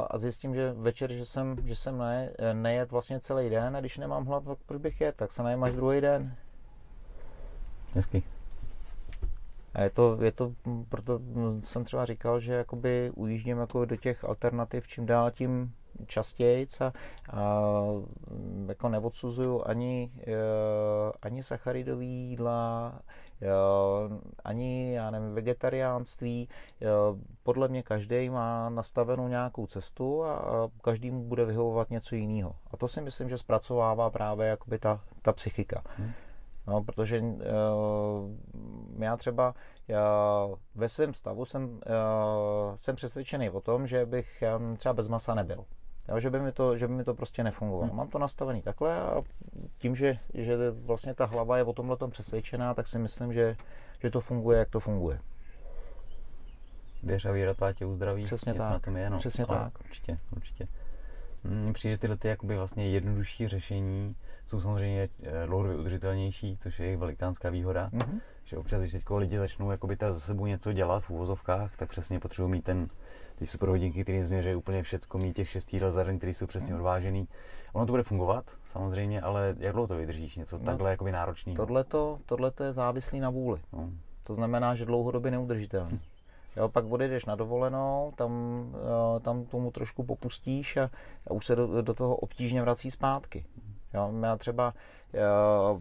a zjistím, že večer, že jsem, že jsem ne, nejet vlastně celý den a když nemám hlad, tak proč bych jet, tak se najem až druhý den. Hezky. A je to, je to, proto jsem třeba říkal, že jakoby ujíždím jako do těch alternativ čím dál tím častěji a, a jako neodsuzuju ani, e, ani sacharidový jídla, ani, já nevím, vegetariánství. Podle mě každý má nastavenou nějakou cestu a každý mu bude vyhovovat něco jiného. A to si myslím, že zpracovává právě jakoby ta, ta psychika. Hmm. No, protože uh, já třeba já ve svém stavu jsem, uh, jsem přesvědčený o tom, že bych já třeba bez masa nebyl. Jo, že, by mi to, že by mi to prostě nefungovalo. Hmm. Mám to nastavený takhle a tím, že, že vlastně ta hlava je o tomhle tom přesvědčená, tak si myslím, že, že to funguje, jak to funguje. Věř a víra tě uzdraví. Přesně tak. Na tom je, no. Přesně Ale tak. Určitě, určitě. Mně přijde, že tyhle ty jakoby vlastně jednodušší řešení jsou samozřejmě eh, dlouhodobě udržitelnější, což je jejich velikánská výhoda. Mm-hmm. Že občas, když teď lidi začnou jakoby za sebou něco dělat v úvozovkách, tak přesně potřebují mít ten ty super hodinky, které změří úplně všecko, mít těch šest jídel za den, které jsou přesně hmm. odvážený. Ono to bude fungovat, samozřejmě, ale jak dlouho to vydržíš? Něco no, takhle jakoby náročný? Tohle je závislý na vůli. No. To znamená, že dlouhodobě neudržitelný. Jo, pak odejdeš na dovolenou, tam, eh, tam tomu trošku popustíš a, a už se do, do toho obtížně vrací zpátky. Jo, já třeba eh,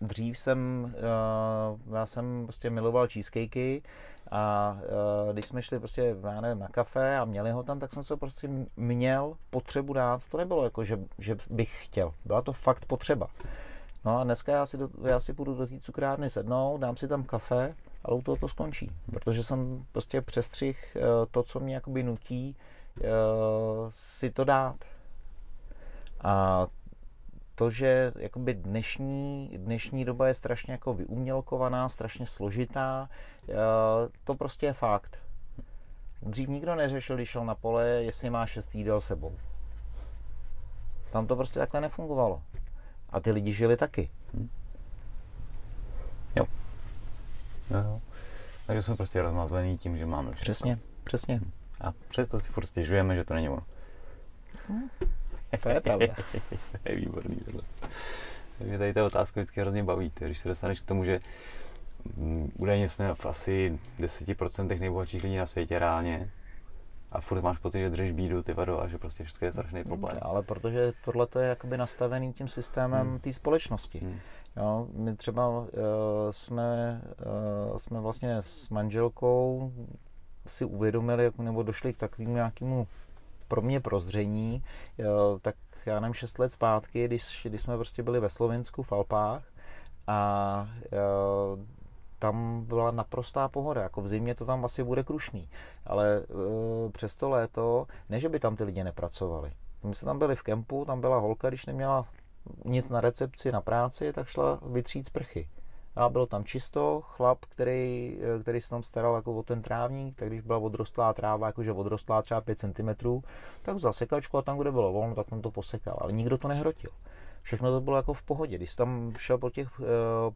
dřív jsem, eh, já jsem prostě miloval cheesecakey a uh, když jsme šli prostě, já nevím, na kafe a měli ho tam, tak jsem se prostě měl potřebu dát. To nebylo jako, že, že bych chtěl. Byla to fakt potřeba. No a dneska já si, do, já si půjdu do té cukrárny sednout, dám si tam kafe, ale u toho to skončí. Protože jsem prostě přestřih uh, to, co mě jakoby nutí uh, si to dát. A to, že jakoby dnešní, dnešní doba je strašně jako vyumělkovaná, strašně složitá, eh, to prostě je fakt. Dřív nikdo neřešil, když šel na pole, jestli má šest jídel sebou. Tam to prostě takhle nefungovalo. A ty lidi žili taky. Hmm. Jo. jo, jo. Takže jsme prostě rozmazlení tím, že máme všechno. Přesně, přesně. A přesto si furt stěžujeme, že to není ono. Hmm. To je pravda. to je výborný tohle. Mě tady ta otázka vždycky hrozně baví, když se dostaneš k tomu, že mm, údajně jsme v asi 10% nejbohatších lidí na světě reálně a furt máš pocit, že držíš bídu, ty vado, a že prostě všechno je strašný problém. Ale protože tohle je jakoby nastavený tím systémem hmm. té společnosti. Hmm. Jo, my třeba uh, jsme, uh, jsme vlastně s manželkou si uvědomili, nebo došli k takovému nějakému pro mě prozření, tak já nevím, 6 let zpátky, když, když jsme prostě byli ve Slovensku v Alpách a tam byla naprostá pohoda, jako v zimě to tam asi bude krušný, ale přes to léto, ne, že by tam ty lidi nepracovali. My jsme tam byli v kempu, tam byla holka, když neměla nic na recepci, na práci, tak šla vytřít sprchy a bylo tam čisto, chlap, který, eh, který se tam staral jako o ten trávník, tak když byla odrostlá tráva, jakože odrostlá třeba 5 cm, tak vzal sekačku a tam, kde bylo volno, tak tam to posekal, ale nikdo to nehrotil. Všechno to bylo jako v pohodě. Když tam šel po těch, eh,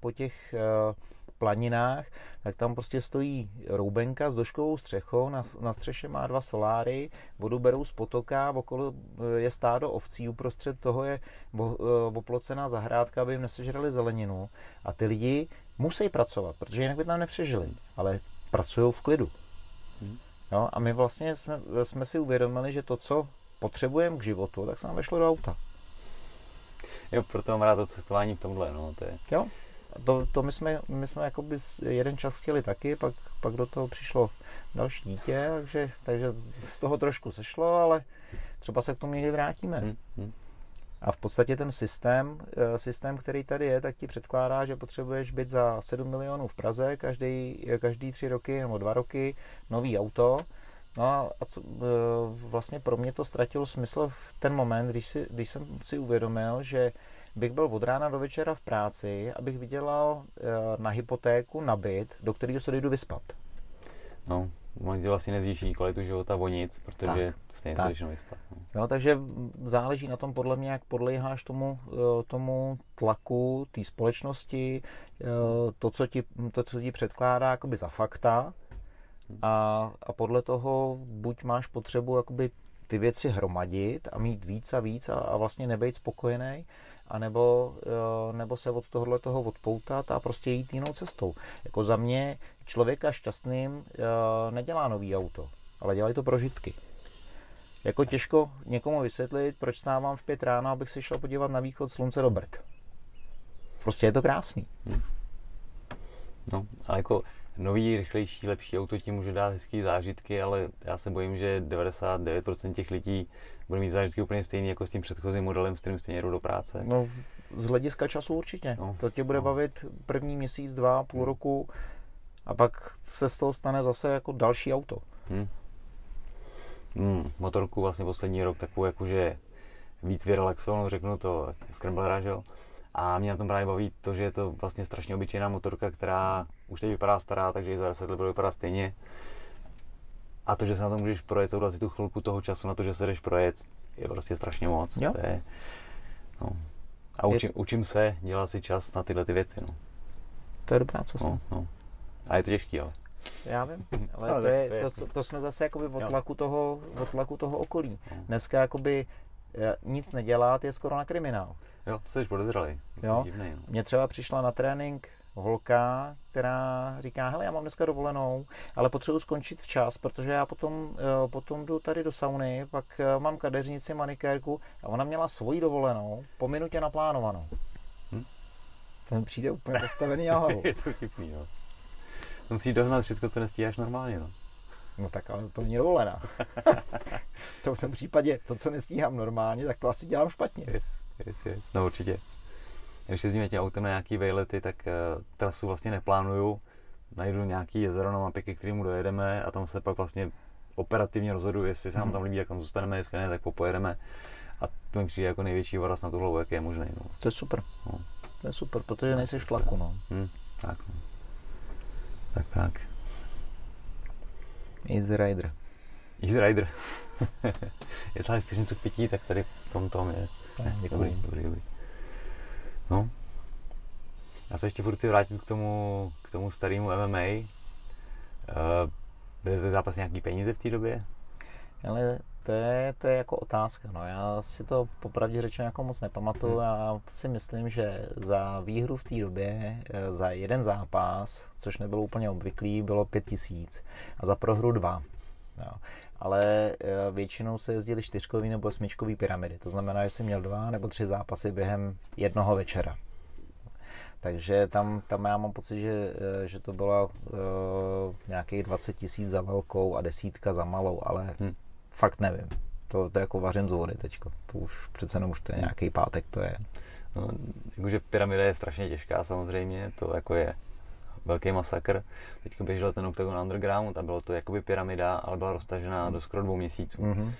po těch eh, planinách, tak tam prostě stojí roubenka s doškovou střechou, na, na střeše má dva soláry, vodu berou z potoka, okolo eh, je stádo ovcí, uprostřed toho je oplocená zahrádka, aby jim nesežrali zeleninu a ty lidi musí pracovat, protože jinak by tam nepřežili, ale pracují v klidu. Hmm. No, a my vlastně jsme, jsme si uvědomili, že to, co potřebujeme k životu, tak se nám vešlo do auta. Jo, proto mám rád to cestování v tomhle, no, to je... Jo, to, to my jsme, my jsme jakoby jeden čas chtěli taky, pak, pak do toho přišlo další dítě, takže, takže z toho trošku sešlo, ale třeba se k tomu někdy vrátíme. Hmm, hmm. A v podstatě ten systém, eh, systém, který tady je, tak ti předkládá, že potřebuješ být za 7 milionů v Praze každý, každý tři roky nebo dva roky nový auto. No a co, eh, vlastně pro mě to ztratilo smysl v ten moment, když, si, když jsem si uvědomil, že bych byl od rána do večera v práci, abych vydělal eh, na hypotéku, na byt, do kterého se jdu vyspat. No, on ti vlastně nezvýší kvalitu života o nic, protože tak, stejně tak. se vyspat. No. Jo, takže záleží na tom podle mě, jak podléháš tomu, eh, tomu tlaku té společnosti, to co, ti, to, co ti předkládá jakoby za fakta a, a podle toho buď máš potřebu jakoby ty věci hromadit a mít víc a víc a, a vlastně nebejt spokojený, anebo, nebo se od tohohle toho odpoutat a prostě jít jinou cestou. Jako za mě člověka šťastným nedělá nový auto, ale dělají to prožitky. Jako těžko někomu vysvětlit, proč stávám v pět ráno, abych se šel podívat na východ slunce do Brd. Prostě je to krásný. Hmm. No, ale jako nový, rychlejší, lepší auto ti může dát hezký zážitky, ale já se bojím, že 99% těch lidí bude mít zážitky úplně stejný jako s tím předchozím modelem, s kterým stejně jdou do práce. No, z hlediska času určitě. No, to tě bude no. bavit první měsíc, dva, půl hmm. roku a pak se z toho stane zase jako další auto. Hmm. Hmm, motorku vlastně poslední rok takovou jakože víc vyrelaxovanou, řeknu to, Scramblera, že jo? A mě na tom právě baví to, že je to vlastně strašně obyčejná motorka, která už teď vypadá stará, takže i za 10 let bude vypadat stejně. A to, že se na to můžeš projet, to si tu chvilku toho času na to, že se jdeš projet, je prostě strašně moc. Jo. To je, no. A učím, je... učím se dělat si čas na tyhle ty věci. No. To je dobrá cesta. No, no. A je to těžký, ale. Já vím, ale, ale to, je, to, to, to, jsme zase jakoby od tlaku, toho, od tlaku toho okolí. No. Dneska jakoby nic nedělat je skoro na kriminál. Jo, to jsi podezřelý. Jo. Divný, no. Mně třeba přišla na trénink holka, která říká, hele, já mám dneska dovolenou, ale potřebuji skončit včas, protože já potom, eh, potom jdu tady do sauny, pak eh, mám kadeřnici, manikérku a ona měla svoji dovolenou po minutě naplánovanou. Hm? To mi přijde úplně postavený na hlavu. je to vtipný, jo. To musíš dohnat všechno, co nestíháš normálně, no. No tak ale to není dovolená. to v tom případě, to, co nestíhám normálně, tak to asi dělám špatně. Yes, yes, yes. No určitě. Když jezdíme tím autem na nějaký vejlety, tak uh, trasu vlastně neplánuju. Najdu nějaký jezero na mapě, ke kterému dojedeme a tam se pak vlastně operativně rozhoduju, jestli se nám mhm. tam líbí, jak tam zůstaneme, jestli ne, tak popojedeme. A to mi přijde jako největší voraz na tu hlavu, jak je možný. No. To je super. No. To je super, protože nejsi v tlaku. No. Hmm, tak. No. Tak, tak. Easy Rider. Easy Rider. Jestli chceš něco k pití, tak tady v tom tom je. Ne, děkuji. Dobrý, dobrý, dobrý. No. Já se ještě budu chci vrátit k tomu, k tomu starému MMA. Uh, eh, byly zde zápas nějaký peníze v té době? Ale to je, to je jako otázka. No. Já si to popravdě řečeno jako moc nepamatuju. Hmm. Já si myslím, že za výhru v té době, eh, za jeden zápas, což nebylo úplně obvyklý, bylo pět tisíc a za prohru dva. Jo. Ale eh, většinou se jezdili čtyřkový nebo osmičkový pyramidy. To znamená, že jsi měl dva nebo tři zápasy během jednoho večera. Takže tam, tam já mám pocit, že, eh, že to bylo uh, nějakých 20 tisíc za velkou a desítka za malou, ale hmm fakt nevím. To, to jako vařím z vody teďko. To už přece jenom už to je nějaký pátek, to je. No, jakože pyramida je strašně těžká samozřejmě, to jako je velký masakr. Teď běžel ten Octagon Underground a bylo to jakoby pyramida, ale byla roztažená do skoro dvou měsíců. Mm-hmm.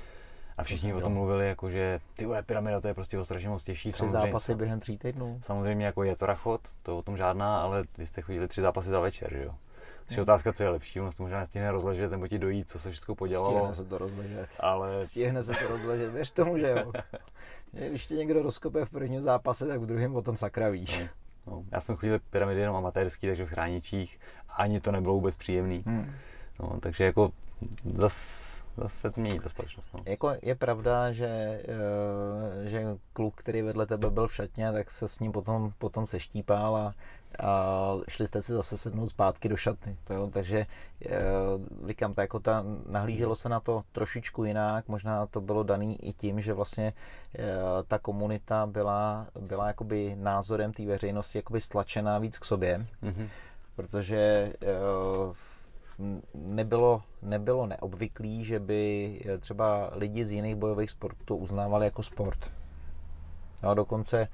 A všichni o tom mluvili, jako, že ty vole, pyramida to je prostě o strašně moc těžší. Tři samozřejmě, zápasy během tří týdnů. Samozřejmě jako je to rachot, to o tom žádná, ale vy jste chodili tři zápasy za večer, že jo. Což je otázka, co je lepší, ono se možná stihne rozležet nebo ti dojít, co se všechno podělalo. Stihne se to rozležet. Ale... Stihne se to rozležet, věř tomu, že jo. Když tě někdo rozkope v prvním zápase, tak v druhém o tom sakra víš. No, no. Já jsem chodil pyramidy jenom amatérský, takže v chráničích. Ani to nebylo vůbec příjemný. Hmm. No, takže jako zase zase mění ta společnost. No. Jako je pravda, že, eh, že kluk, který vedle tebe byl v šatně, tak se s ním potom, potom seštípal a, a šli jste si zase sednout zpátky do šatny. To jo, takže eh, říkám, tak jako ta, nahlíželo se na to trošičku jinak, možná to bylo daný i tím, že vlastně eh, ta komunita byla, byla jakoby názorem té veřejnosti jakoby stlačená víc k sobě, mm-hmm. protože nebylo, nebylo neobvyklý, že by třeba lidi z jiných bojových sportů uznávali jako sport. No, dokonce,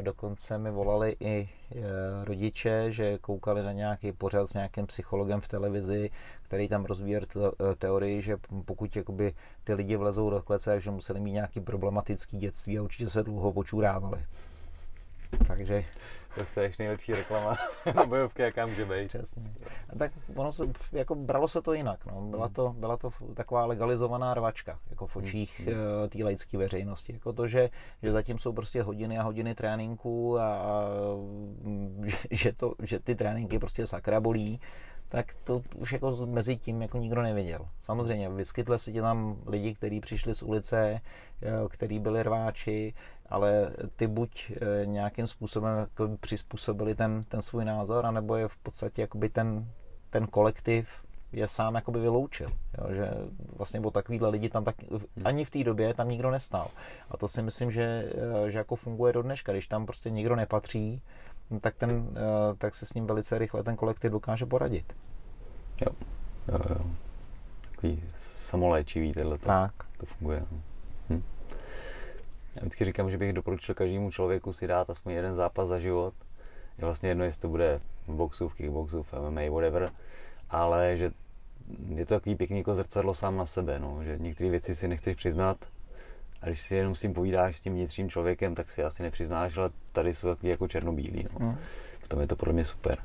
dokonce mi volali i e, rodiče, že koukali na nějaký pořad s nějakým psychologem v televizi, který tam rozvíjí e, teorii, že pokud jakoby, ty lidi vlezou do klece, že museli mít nějaký problematický dětství a určitě se dlouho počurávali. Takže... To chceš nejlepší reklama na bojovky, jaká může být. Přesně. A tak ono se, jako bralo se to jinak. No. Byla, to, byla to taková legalizovaná rvačka jako v očích hmm. Eh, té laické veřejnosti. Jako to, že, že zatím jsou prostě hodiny a hodiny tréninku a, a že, to, že ty tréninky prostě sakra bolí, tak to už jako mezi tím jako nikdo nevěděl. Samozřejmě vyskytli se tam lidi, kteří přišli z ulice, eh, kteří byli rváči, ale ty buď eh, nějakým způsobem jako přizpůsobili ten, ten svůj názor, anebo je v podstatě jakoby ten, ten kolektiv je sám jakoby vyloučil. Jo, že vlastně o takovýhle lidi tam tak, ani v té době tam nikdo nestál. A to si myslím, že, eh, že jako funguje do dneška. Když tam prostě nikdo nepatří, tak, ten, eh, tak se s ním velice rychle ten kolektiv dokáže poradit. Jo, jo, jo. Takový samoléčivý tohle. Tak. To funguje. No. Hm. Já vždycky říkám, že bych doporučil každému člověku si dát aspoň jeden zápas za život. Je vlastně jedno, jestli to bude v boxu, v kickboxu, v MMA, whatever, ale že je to takový pěkný jako zrcadlo sám na sebe, no, že některé věci si nechceš přiznat a když si jenom s tím povídáš s tím vnitřním člověkem, tak si asi nepřiznáš, ale tady jsou takový jako černobílý. No. Mm. V tom je to pro mě super.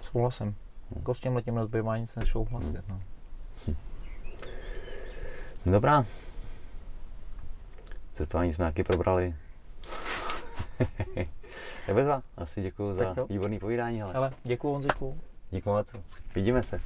Souhlasím. Mm. Jako s tímhle tím nezbývá nic než souhlasit. Mm. No. Hm. Dobrá, Cestování jsme taky probrali. Nebezva, asi děkuji za výborný povídání. Ale děkuji Honziku. Díky moc. Vidíme se.